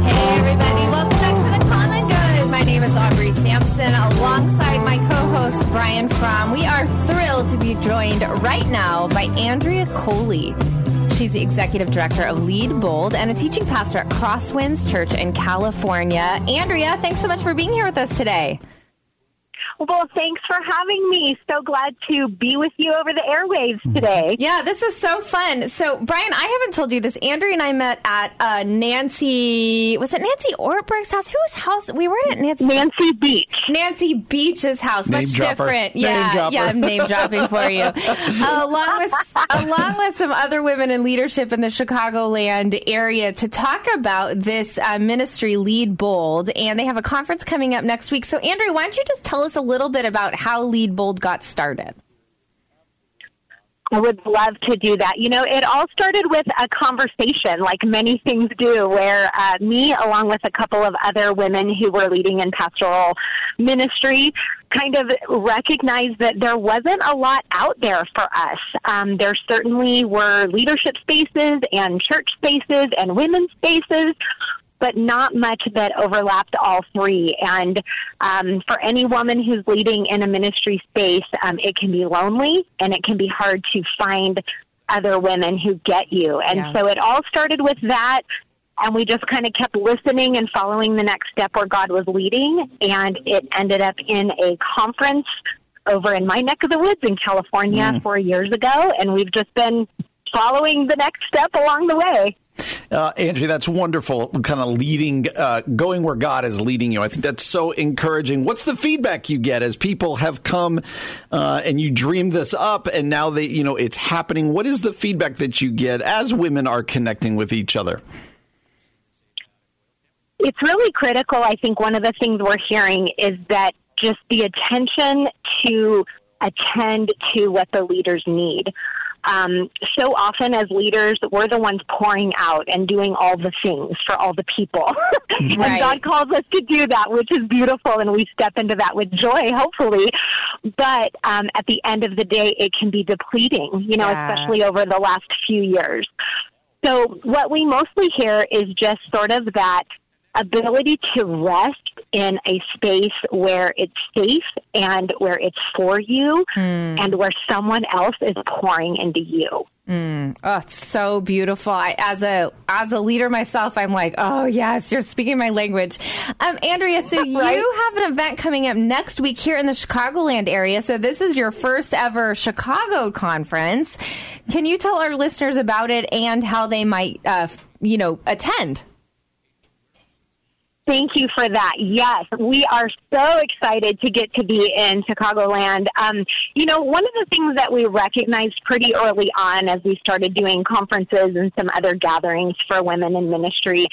Hey, everybody. Welcome back to The Common Good. My name is Aubrey Sampson alongside my co host, Brian Fromm. We are thrilled to be joined right now by Andrea Coli. She's the executive director of Lead Bold and a teaching pastor at Crosswinds Church in California. Andrea, thanks so much for being here with us today. Well, thanks for having me. So glad to be with you over the airwaves today. Yeah, this is so fun. So, Brian, I haven't told you this. Andrea and I met at uh, Nancy. Was it Nancy Ortberg's house? Whose house? We were at Nancy. Nancy Beach. Nancy Beach's house. Name Much dropper. different. Name yeah, dropper. yeah. I'm name dropping for you. along with along with some other women in leadership in the Chicagoland area to talk about this uh, ministry, Lead Bold, and they have a conference coming up next week. So, Andrea, why don't you just tell us a little bit about how Lead Bold got started? I would love to do that. You know, it all started with a conversation, like many things do, where uh, me, along with a couple of other women who were leading in pastoral ministry, kind of recognized that there wasn't a lot out there for us. Um, there certainly were leadership spaces and church spaces and women's spaces, but not much that overlapped all three. And um, for any woman who's leading in a ministry space, um, it can be lonely and it can be hard to find other women who get you. And Yeah. so it all started with that. And we just kind of kept listening and following the next step where God was leading. And it ended up in a conference over in my neck of the woods in California four years ago. And we've just been following the next step along the way. Uh, Andrea, that's wonderful. Kind of leading, uh, going where God is leading you. I think that's so encouraging. What's the feedback you get as people have come uh, and you dreamed this up, and now they, you know, it's happening? What is the feedback that you get as women are connecting with each other? it's really critical. I think one of the things we're hearing is that just the attention to attend to what the leaders need. Um, so often, as leaders, we're the ones pouring out and doing all the things for all the people. and God calls us to do that, which is beautiful, and we step into that with joy, hopefully. But um, at the end of the day, it can be depleting, you know, Yeah. especially over the last few years. So what we mostly hear is just sort of that ability to rest in a space where it's safe and where it's for you and where someone else is pouring into you. Oh, it's so beautiful. I, as a as a leader myself, I'm like, oh yes, you're speaking my language. Um, Andrea, so Right. you have an event coming up next week here in the Chicagoland area. So this is your first ever Chicago conference. Can you tell our listeners about it and how they might, uh, you know, attend? Thank you for that. Yes, we are so excited to get to be in Chicagoland. Um, you know, one of the things that we recognized pretty early on as we started doing conferences and some other gatherings for women in ministry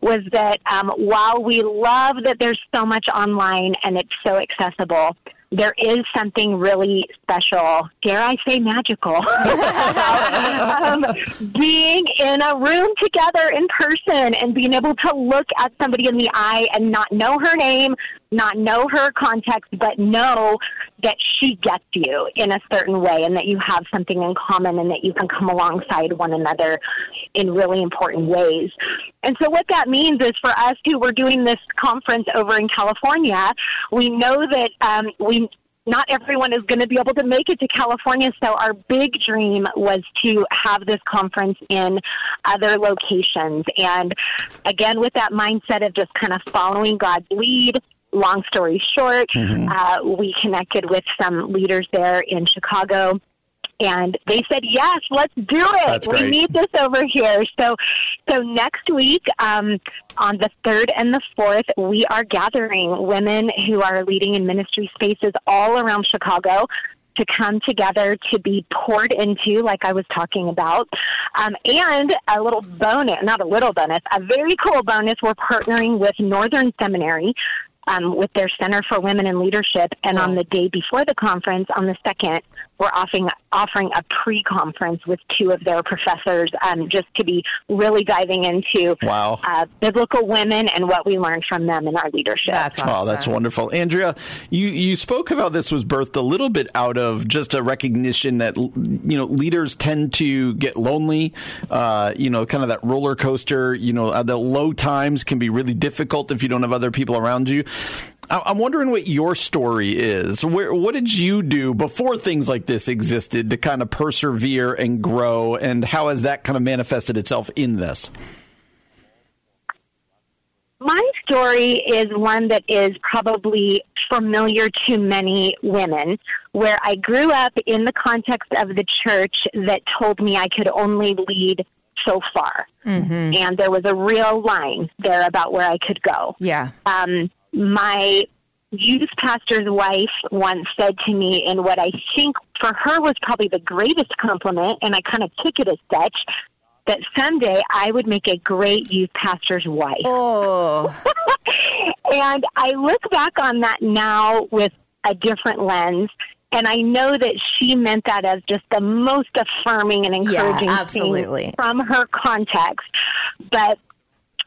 was that um, while we love that there's so much online and it's so accessible, there is something really special, dare I say magical, um, being in a room together in person and being able to look at somebody in the eye and not know her name, not know her context, but know that she gets you in a certain way and that you have something in common and that you can come alongside one another in really important ways. And so what that means is for us who were doing this conference over in California, we know that um, we not everyone is going to be able to make it to California. So our big dream was to have this conference in other locations. And again, with that mindset of just kind of following God's lead. Long story short, uh, we connected with some leaders there in Chicago and they said yes let's do it That's we great. need this over here so so next week um, on the third and the fourth we are gathering women who are leading in ministry spaces all around chicago to come together to be poured into, like I was talking about. Um, and a little bonus, not a little bonus, a very cool bonus, we're partnering with Northern Seminary um, with their Center for Women in Leadership. And on the day before the conference, on the second, we're offering, offering a pre conference with two of their professors um, just to be really diving into Wow. uh, biblical women and what we learned from them in our leadership. That's Oh, that's wonderful, Andrea. You you spoke about this was birthed a little bit out of just a recognition that you know leaders tend to get lonely. Uh, you know, kind of that roller coaster. You know, uh, the low times can be really difficult if you don't have other people around you. I- I'm wondering what your story is. Where, what did you do before things like this existed to kind of persevere and grow, and how has that kind of manifested itself in this? My story is one that is probably familiar to many women, where I grew up in the context of the church that told me I could only lead so far. Mm-hmm. And there was a real line there about where I could go. Yeah. Um, my youth pastor's wife once said to me in what I think for her was probably the greatest compliment, and I kind of took it as such, that someday I would make a great youth pastor's wife. Oh. and I look back on that now with a different lens. And I know that she meant that as just the most affirming and encouraging Yeah, thing absolutely. from her context. But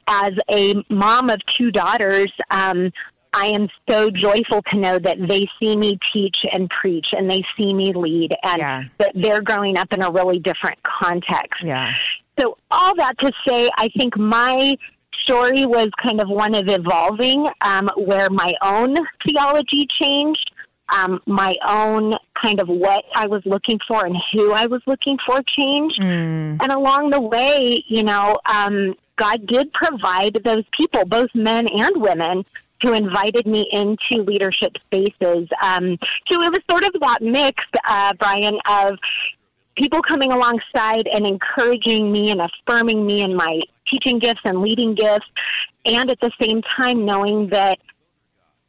as a mom of two daughters, um, I am so joyful to know that they see me teach and preach and they see me lead and Yeah. that they're growing up in a really different context. Yeah. So all that to say, I think my story was kind of one of evolving, um, where my own theology changed, um, my own kind of what I was looking for and who I was looking for changed, and along the way, you know, um, God did provide those people, both men and women. Who invited me into leadership spaces? Um, so it was sort of that mix, uh, Brian, of people coming alongside and encouraging me and affirming me in my teaching gifts and leading gifts, and at the same time knowing that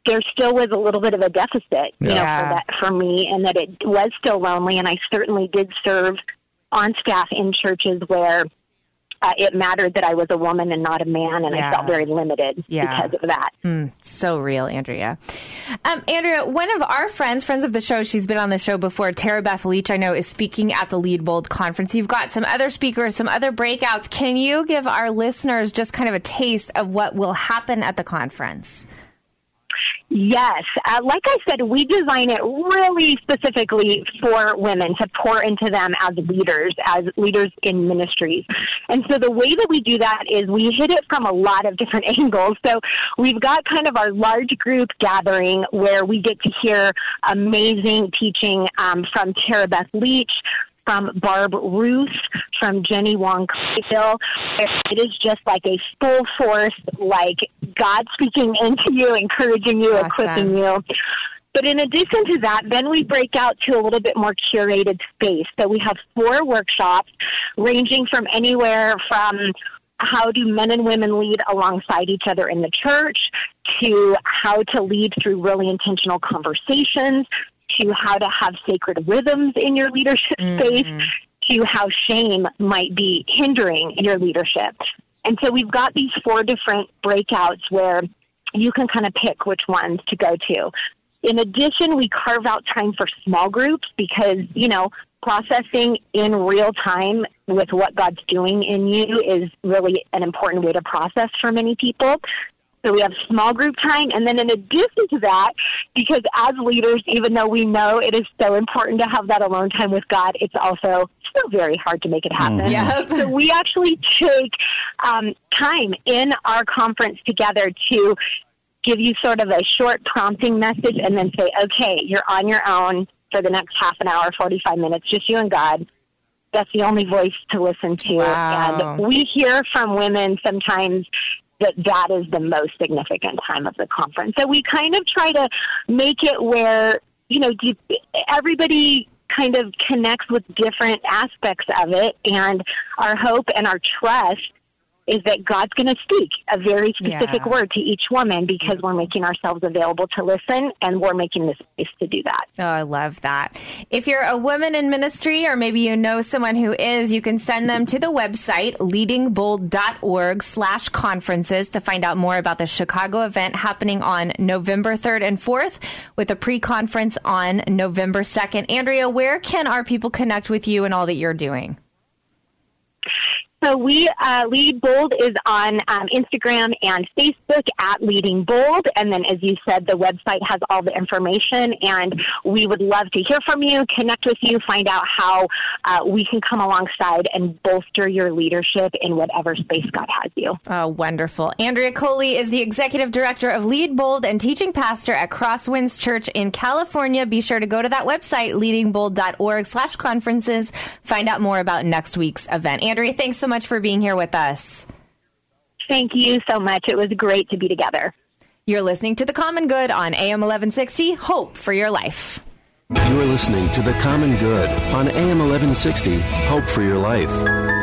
there still was a little bit of a deficit, you know, for that for me, and that it was still lonely. And I certainly did serve on staff in churches where. Uh, it mattered that I was a woman and not a man, and Yeah. I felt very limited Yeah. because of that. So real, Andrea. Um, Andrea, one of our friends, friends of the show, she's been on the show before, Tara Beth Leach, I know, is speaking at the Lead Bold conference. You've got some other speakers, some other breakouts. Can you give our listeners just kind of a taste of what will happen at the conference? Yes. Uh, like I said, we design it really specifically for women to pour into them as leaders, as leaders in ministries. And so the way that we do that is we hit it from a lot of different angles. So we've got kind of our large group gathering where we get to hear amazing teaching um, from Tara Beth Leach, from Barb Ruth, from Jenny Wong Clayville. It is just like a full force, like God speaking into you, encouraging you, Awesome. equipping you. But in addition to that, then we break out to a little bit more curated space. So we have four workshops ranging from anywhere from how do men and women lead alongside each other in the church to how to lead through really intentional conversations to how to have sacred rhythms in your leadership mm-hmm. space to how shame might be hindering your leadership. And so we've got these four different breakouts where you can kind of pick which ones to go to. In addition, we carve out time for small groups because, you know, processing in real time with what God's doing in you is really an important way to process for many people. So we have small group time. And then in addition to that, because as leaders, even though we know it is so important to have that alone time with God, it's also still very hard to make it happen. Yep. So we actually take um, time in our conference together to give you sort of a short prompting message and then say, okay, you're on your own for the next half an hour, 45 minutes, just you and God. That's the only voice to listen to. Wow. And we hear from women sometimes that that is the most significant time of the conference. So we kind of try to make it where, you know, everybody kind of connects with different aspects of it. And our hope and our trust is that God's going to speak a very specific Yeah. word to each woman because we're making ourselves available to listen and we're making the space to do that. Oh, I love that. If you're a woman in ministry or maybe you know someone who is, you can send them to the website leadingbold.org slash conferences to find out more about the Chicago event happening on November 3rd and 4th with a pre-conference on November 2nd. Andrea, where can our people connect with you and all that you're doing? So we uh, Lead Bold is on um, Instagram and Facebook at Leading Bold, and then as you said, the website has all the information. And we would love to hear from you, connect with you, find out how uh, we can come alongside and bolster your leadership in whatever space God has you. Oh, wonderful. Andrea Coli is the executive director of Lead Bold and teaching pastor at Crosswinds Church in California. Be sure to go to that website, leadingbold.org slash conferences. Find out more about next week's event. Andrea, thanks so much for being here with us. Thank you so much. It was great to be together. You're listening to The Common Good on AM 1160. Hope for your life. You're listening to The Common Good on AM 1160. Hope for your life.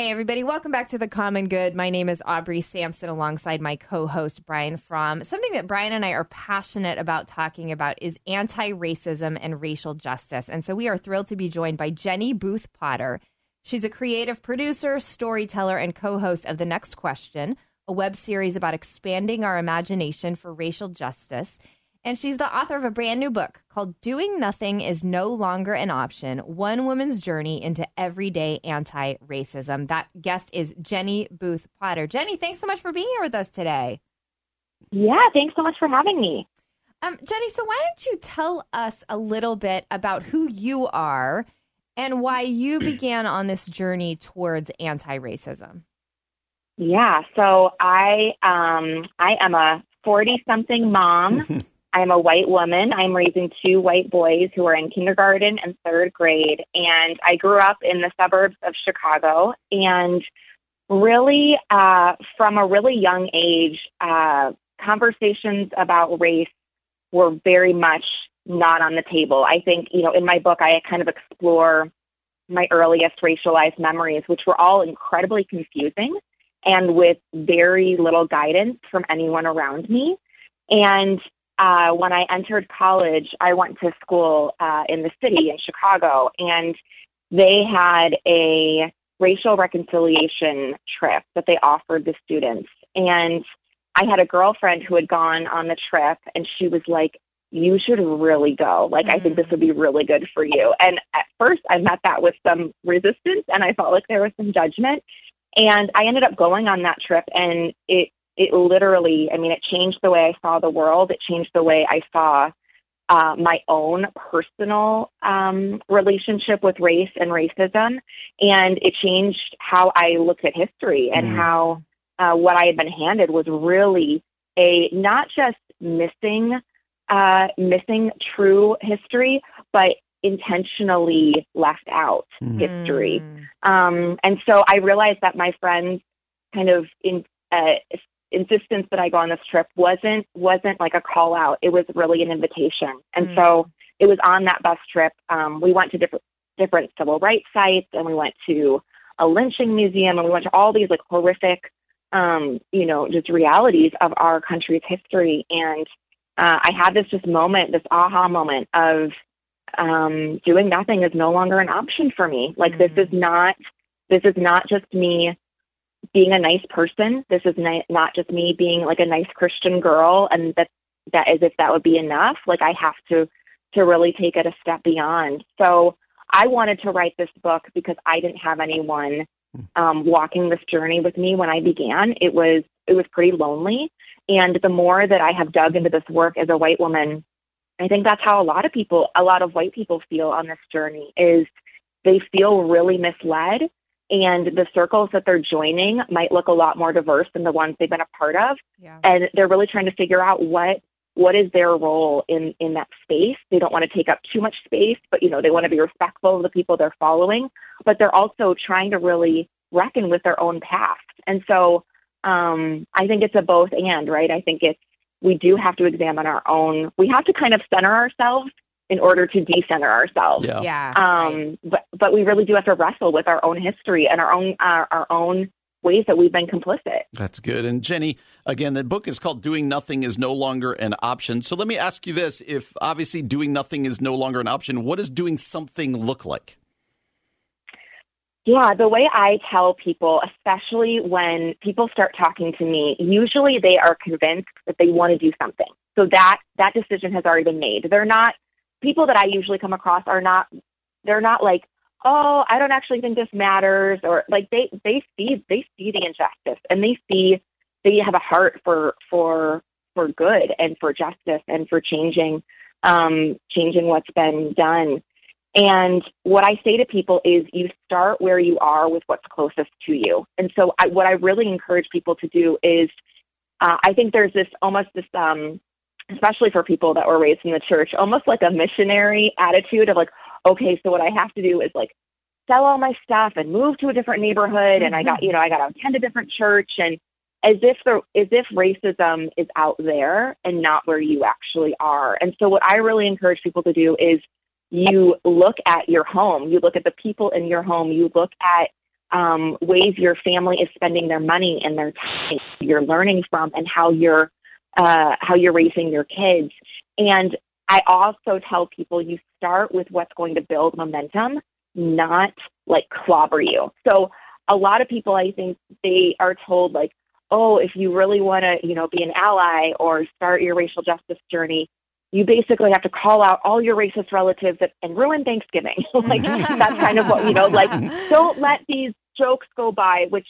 Hey, everybody, welcome back to The Common Good. My name is Aubrey Sampson alongside my co host, Brian Fromm. Something that Brian and I are passionate about talking about is anti racism and racial justice. And so we are thrilled to be joined by Jenny Booth Potter. She's a creative producer, storyteller, and co host of The Next Question, a web series about expanding our imagination for racial justice. And she's the author of a brand new book called Doing Nothing is No Longer an Option One Woman's Journey into Everyday Anti Racism. That guest is Jenny Booth Potter. Jenny, thanks so much for being here with us today. Yeah, thanks so much for having me. Um, Jenny, so why don't you tell us a little bit about who you are and why you began on this journey towards anti racism? Yeah, so I um, I am a 40 something mom. I'm a white woman. I'm raising two white boys who are in kindergarten and third grade. And I grew up in the suburbs of Chicago. And really, uh, from a really young age, uh, conversations about race were very much not on the table. I think, you know, in my book, I kind of explore my earliest racialized memories, which were all incredibly confusing and with very little guidance from anyone around me. And uh, when I entered college, I went to school uh, in the city in Chicago, and they had a racial reconciliation trip that they offered the students. And I had a girlfriend who had gone on the trip, and she was like, you should really go. Like, mm-hmm. I think this would be really good for you. And at first, I met that with some resistance, and I felt like there was some judgment. And I ended up going on that trip, and it it literally, I mean, it changed the way I saw the world. It changed the way I saw uh, my own personal um, relationship with race and racism, and it changed how I looked at history and mm. how uh, what I had been handed was really a not just missing uh, missing true history, but intentionally left out mm. history. Um, and so I realized that my friends kind of in, uh, insistence that I go on this trip wasn't wasn't like a call out. It was really an invitation. And mm. so it was on that bus trip. Um, we went to different different civil rights sites, and we went to a lynching museum, and we went to all these like horrific, um, you know, just realities of our country's history. And uh, I had this just moment, this aha moment of um, doing nothing is no longer an option for me. Like mm. this is not this is not just me being a nice person. This is ni- not just me being like a nice Christian girl, and that that as if that would be enough. Like I have to to really take it a step beyond. So I wanted to write this book because I didn't have anyone um, walking this journey with me when I began. It was it was pretty lonely, and the more that I have dug into this work as a white woman, I think that's how a lot of people, a lot of white people feel on this journey. Is they feel really misled and the circles that they're joining might look a lot more diverse than the ones they've been a part of. Yeah. and they're really trying to figure out what what is their role in in that space. They don't want to take up too much space but you know they want to be respectful of the people they're following. But they're also trying to really reckon with their own past. And so um i think it's a both and right? I think it's we do have to examine our own we have to kind of center ourselves in order to decenter ourselves. Yeah. yeah um, right. but but we really do have to wrestle with our own history and our own our, our own ways that we've been complicit. That's good. And Jenny, again, the book is called Doing Nothing is No Longer an Option. So let me ask you this if obviously doing nothing is no longer an option, what does doing something look like? Yeah, the way I tell people, especially when people start talking to me, usually they are convinced that they want to do something. So that that decision has already been made. They're not people that I usually come across are not they're not like, oh, I don't actually think this matters or like they they see they see the injustice and they see they have a heart for for for good and for justice and for changing um changing what's been done. And what I say to people is you start where you are with what's closest to you. And so I, what I really encourage people to do is uh, I think there's this almost this um especially for people that were raised in the church, almost like a missionary attitude of like, okay, so what I have to do is like sell all my stuff and move to a different neighborhood and I got, you know, I got to attend a different church and as if the as if racism is out there and not where you actually are. And so what I really encourage people to do is you look at your home, you look at the people in your home, you look at um, ways your family is spending their money and their time you're learning from and how you're uh, how you're raising your kids. And I also tell people you start with what's going to build momentum, not like clobber you. So a lot of people, I think, they are told like, oh, if you really want to, you know, be an ally or start your racial justice journey, you basically have to call out all your racist relatives and ruin Thanksgiving. like that's kind of what you know. Like, don't let these jokes go by. Which,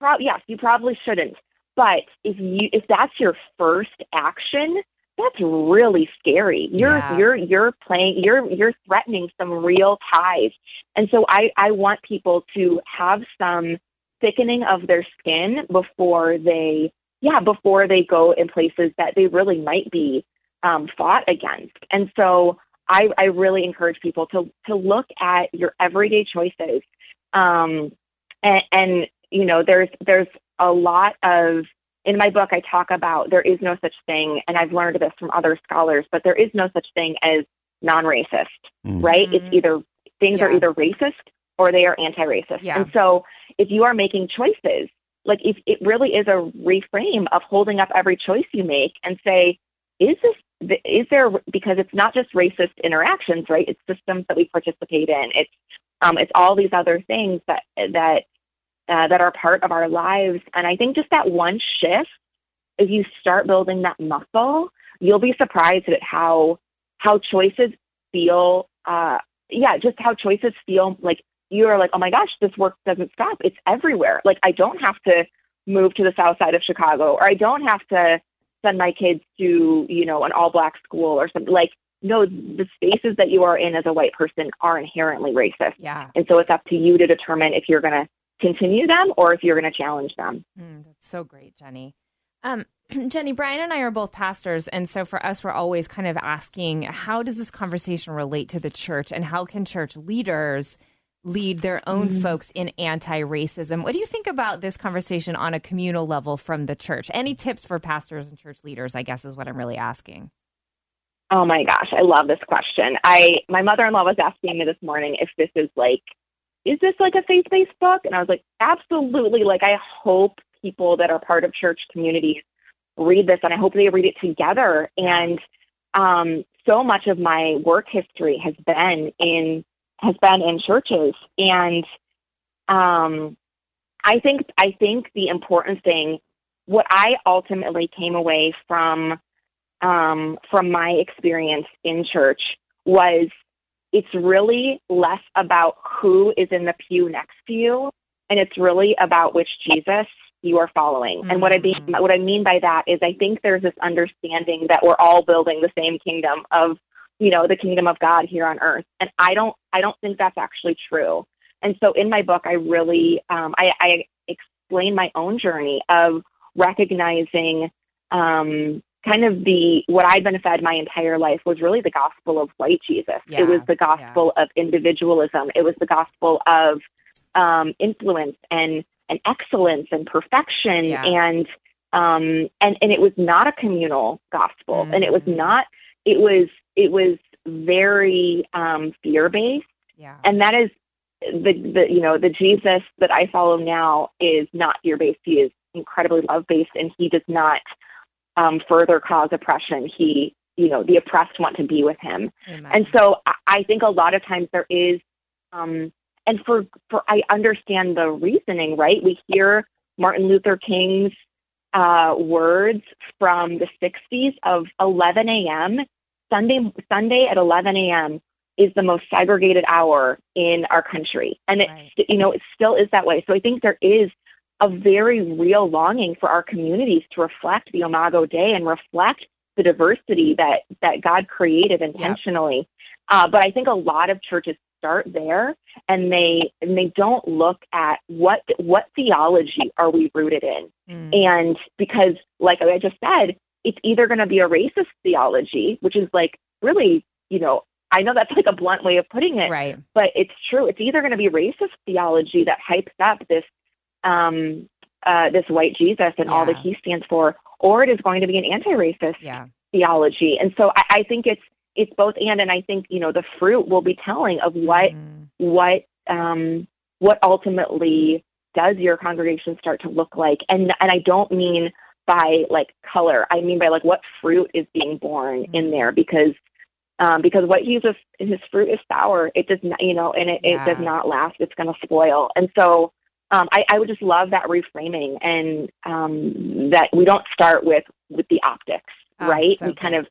pro- yes, you probably shouldn't. But if you if that's your first action, that's really scary. You're yeah. you're you're playing you're you're threatening some real ties. And so I I want people to have some thickening of their skin before they yeah before they go in places that they really might be um, fought against and so I, I really encourage people to to look at your everyday choices um, and, and you know there's there's a lot of in my book I talk about there is no such thing and I've learned this from other scholars but there is no such thing as non-racist mm. right it's mm-hmm. either things yeah. are either racist or they are anti-racist yeah. and so if you are making choices, like if it really is a reframe of holding up every choice you make and say, is this is there because it's not just racist interactions, right? It's systems that we participate in. It's um, it's all these other things that that uh, that are part of our lives. And I think just that one shift, if you start building that muscle, you'll be surprised at how how choices feel. Uh, yeah, just how choices feel like you're like, oh my gosh, this work doesn't stop. It's everywhere. Like I don't have to move to the south side of Chicago or I don't have to send my kids to, you know, an all black school or something. Like, no, the spaces that you are in as a white person are inherently racist. Yeah. And so it's up to you to determine if you're going to continue them or if you're going to challenge them. Mm, that's so great, Jenny. Um, Jenny, Brian and I are both pastors. And so for us, we're always kind of asking, how does this conversation relate to the church and how can church leaders lead their own mm-hmm. folks in anti racism. What do you think about this conversation on a communal level from the church? Any tips for pastors and church leaders, I guess, is what I'm really asking. Oh my gosh, I love this question. I my mother-in-law was asking me this morning if this is like is this like a faith-based book? And I was like, absolutely. Like I hope people that are part of church communities read this and I hope they read it together. And um, so much of my work history has been in has been in churches. And um, I think I think the important thing, what I ultimately came away from um, from my experience in church was it's really less about who is in the pew next to you, and it's really about which Jesus you are following. Mm-hmm. And what I mean mm-hmm. what I mean by that is I think there's this understanding that we're all building the same kingdom of you know, the kingdom of God here on earth. And I don't, I don't think that's actually true. And so in my book, I really, um, I, I explain my own journey of recognizing, um, kind of the what I'd been fed my entire life was really the gospel of white Jesus. Yeah, it was the gospel yeah. of individualism. It was the gospel of um, influence and and excellence and perfection yeah. and um, and and it was not a communal gospel, mm. and it was mm. not. It was it was very um, fear based. Yeah. And that is the, the, you know, the Jesus that I follow now is not fear based. He is incredibly love based and he does not um, further cause oppression. He, you know, the oppressed want to be with him. Amen. And so I, think a lot of times there is, um, and for, for, I understand the reasoning, right? We hear Martin Luther King's uh, words from the 60s of 11 a.m. Sunday Sunday at 11 a.m. is the most segregated hour in our country, and it right. you know it still is that way. So I think there is a very real longing for our communities to reflect the Imago Dei and reflect the diversity that that God created intentionally. Yep. Uh, but I think a lot of churches start there and they and they don't look at what what theology are we rooted in mm. and because like i just said it's either going to be a racist theology, which is like really, you know, I know that's like a blunt way of putting it, Right. but it's true. It's either going to be racist theology that hypes up this um, uh, this white Jesus and all that he stands for, or it is going to be an anti-racist Yeah. theology. And so I, I think it's it's both and, and I think you know the fruit will be telling of what Mhm. what um, what ultimately does your congregation start to look like, and and I don't mean by like color. I mean by like what fruit is being born in there because. Um, because what Jesus, his fruit is sour. It does not, you know, and it, Yeah. it does not last. It's going to spoil. And so, um, I, I would just love that reframing and um, that we don't start with with the optics, Oh, right? so we kind of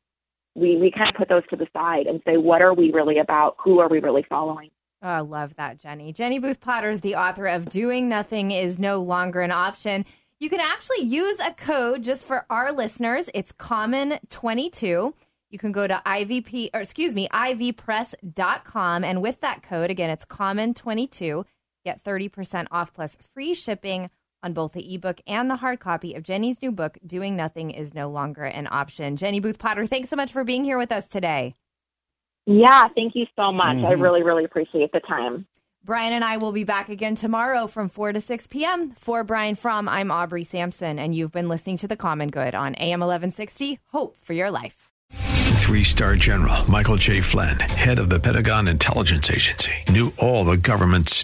we we kind of put those to the side and say, what are we really about? Who are we really following? Oh, I love that, Jenny. Jenny Booth Potter is the author of Doing Nothing is No Longer an Option. You can actually use a code just for our listeners. It's common22. You can go to IVP, or excuse me, ivpress.com. And with that code, again, it's common22. Get 30% off plus free shipping on both the ebook and the hard copy of Jenny's new book, Doing Nothing is No Longer an Option. Jenny Booth Potter, thanks so much for being here with us today. Yeah, thank you so much. I Mm-hmm. really, really appreciate the time. Brian and I will be back again tomorrow from 4 to 6 p.m. For Brian From, I'm Aubrey Sampson, and you've been listening to The Common Good on AM 1160. Hope for your life. Three star general Michael J. Flynn, head of the Pentagon Intelligence Agency, knew all the government's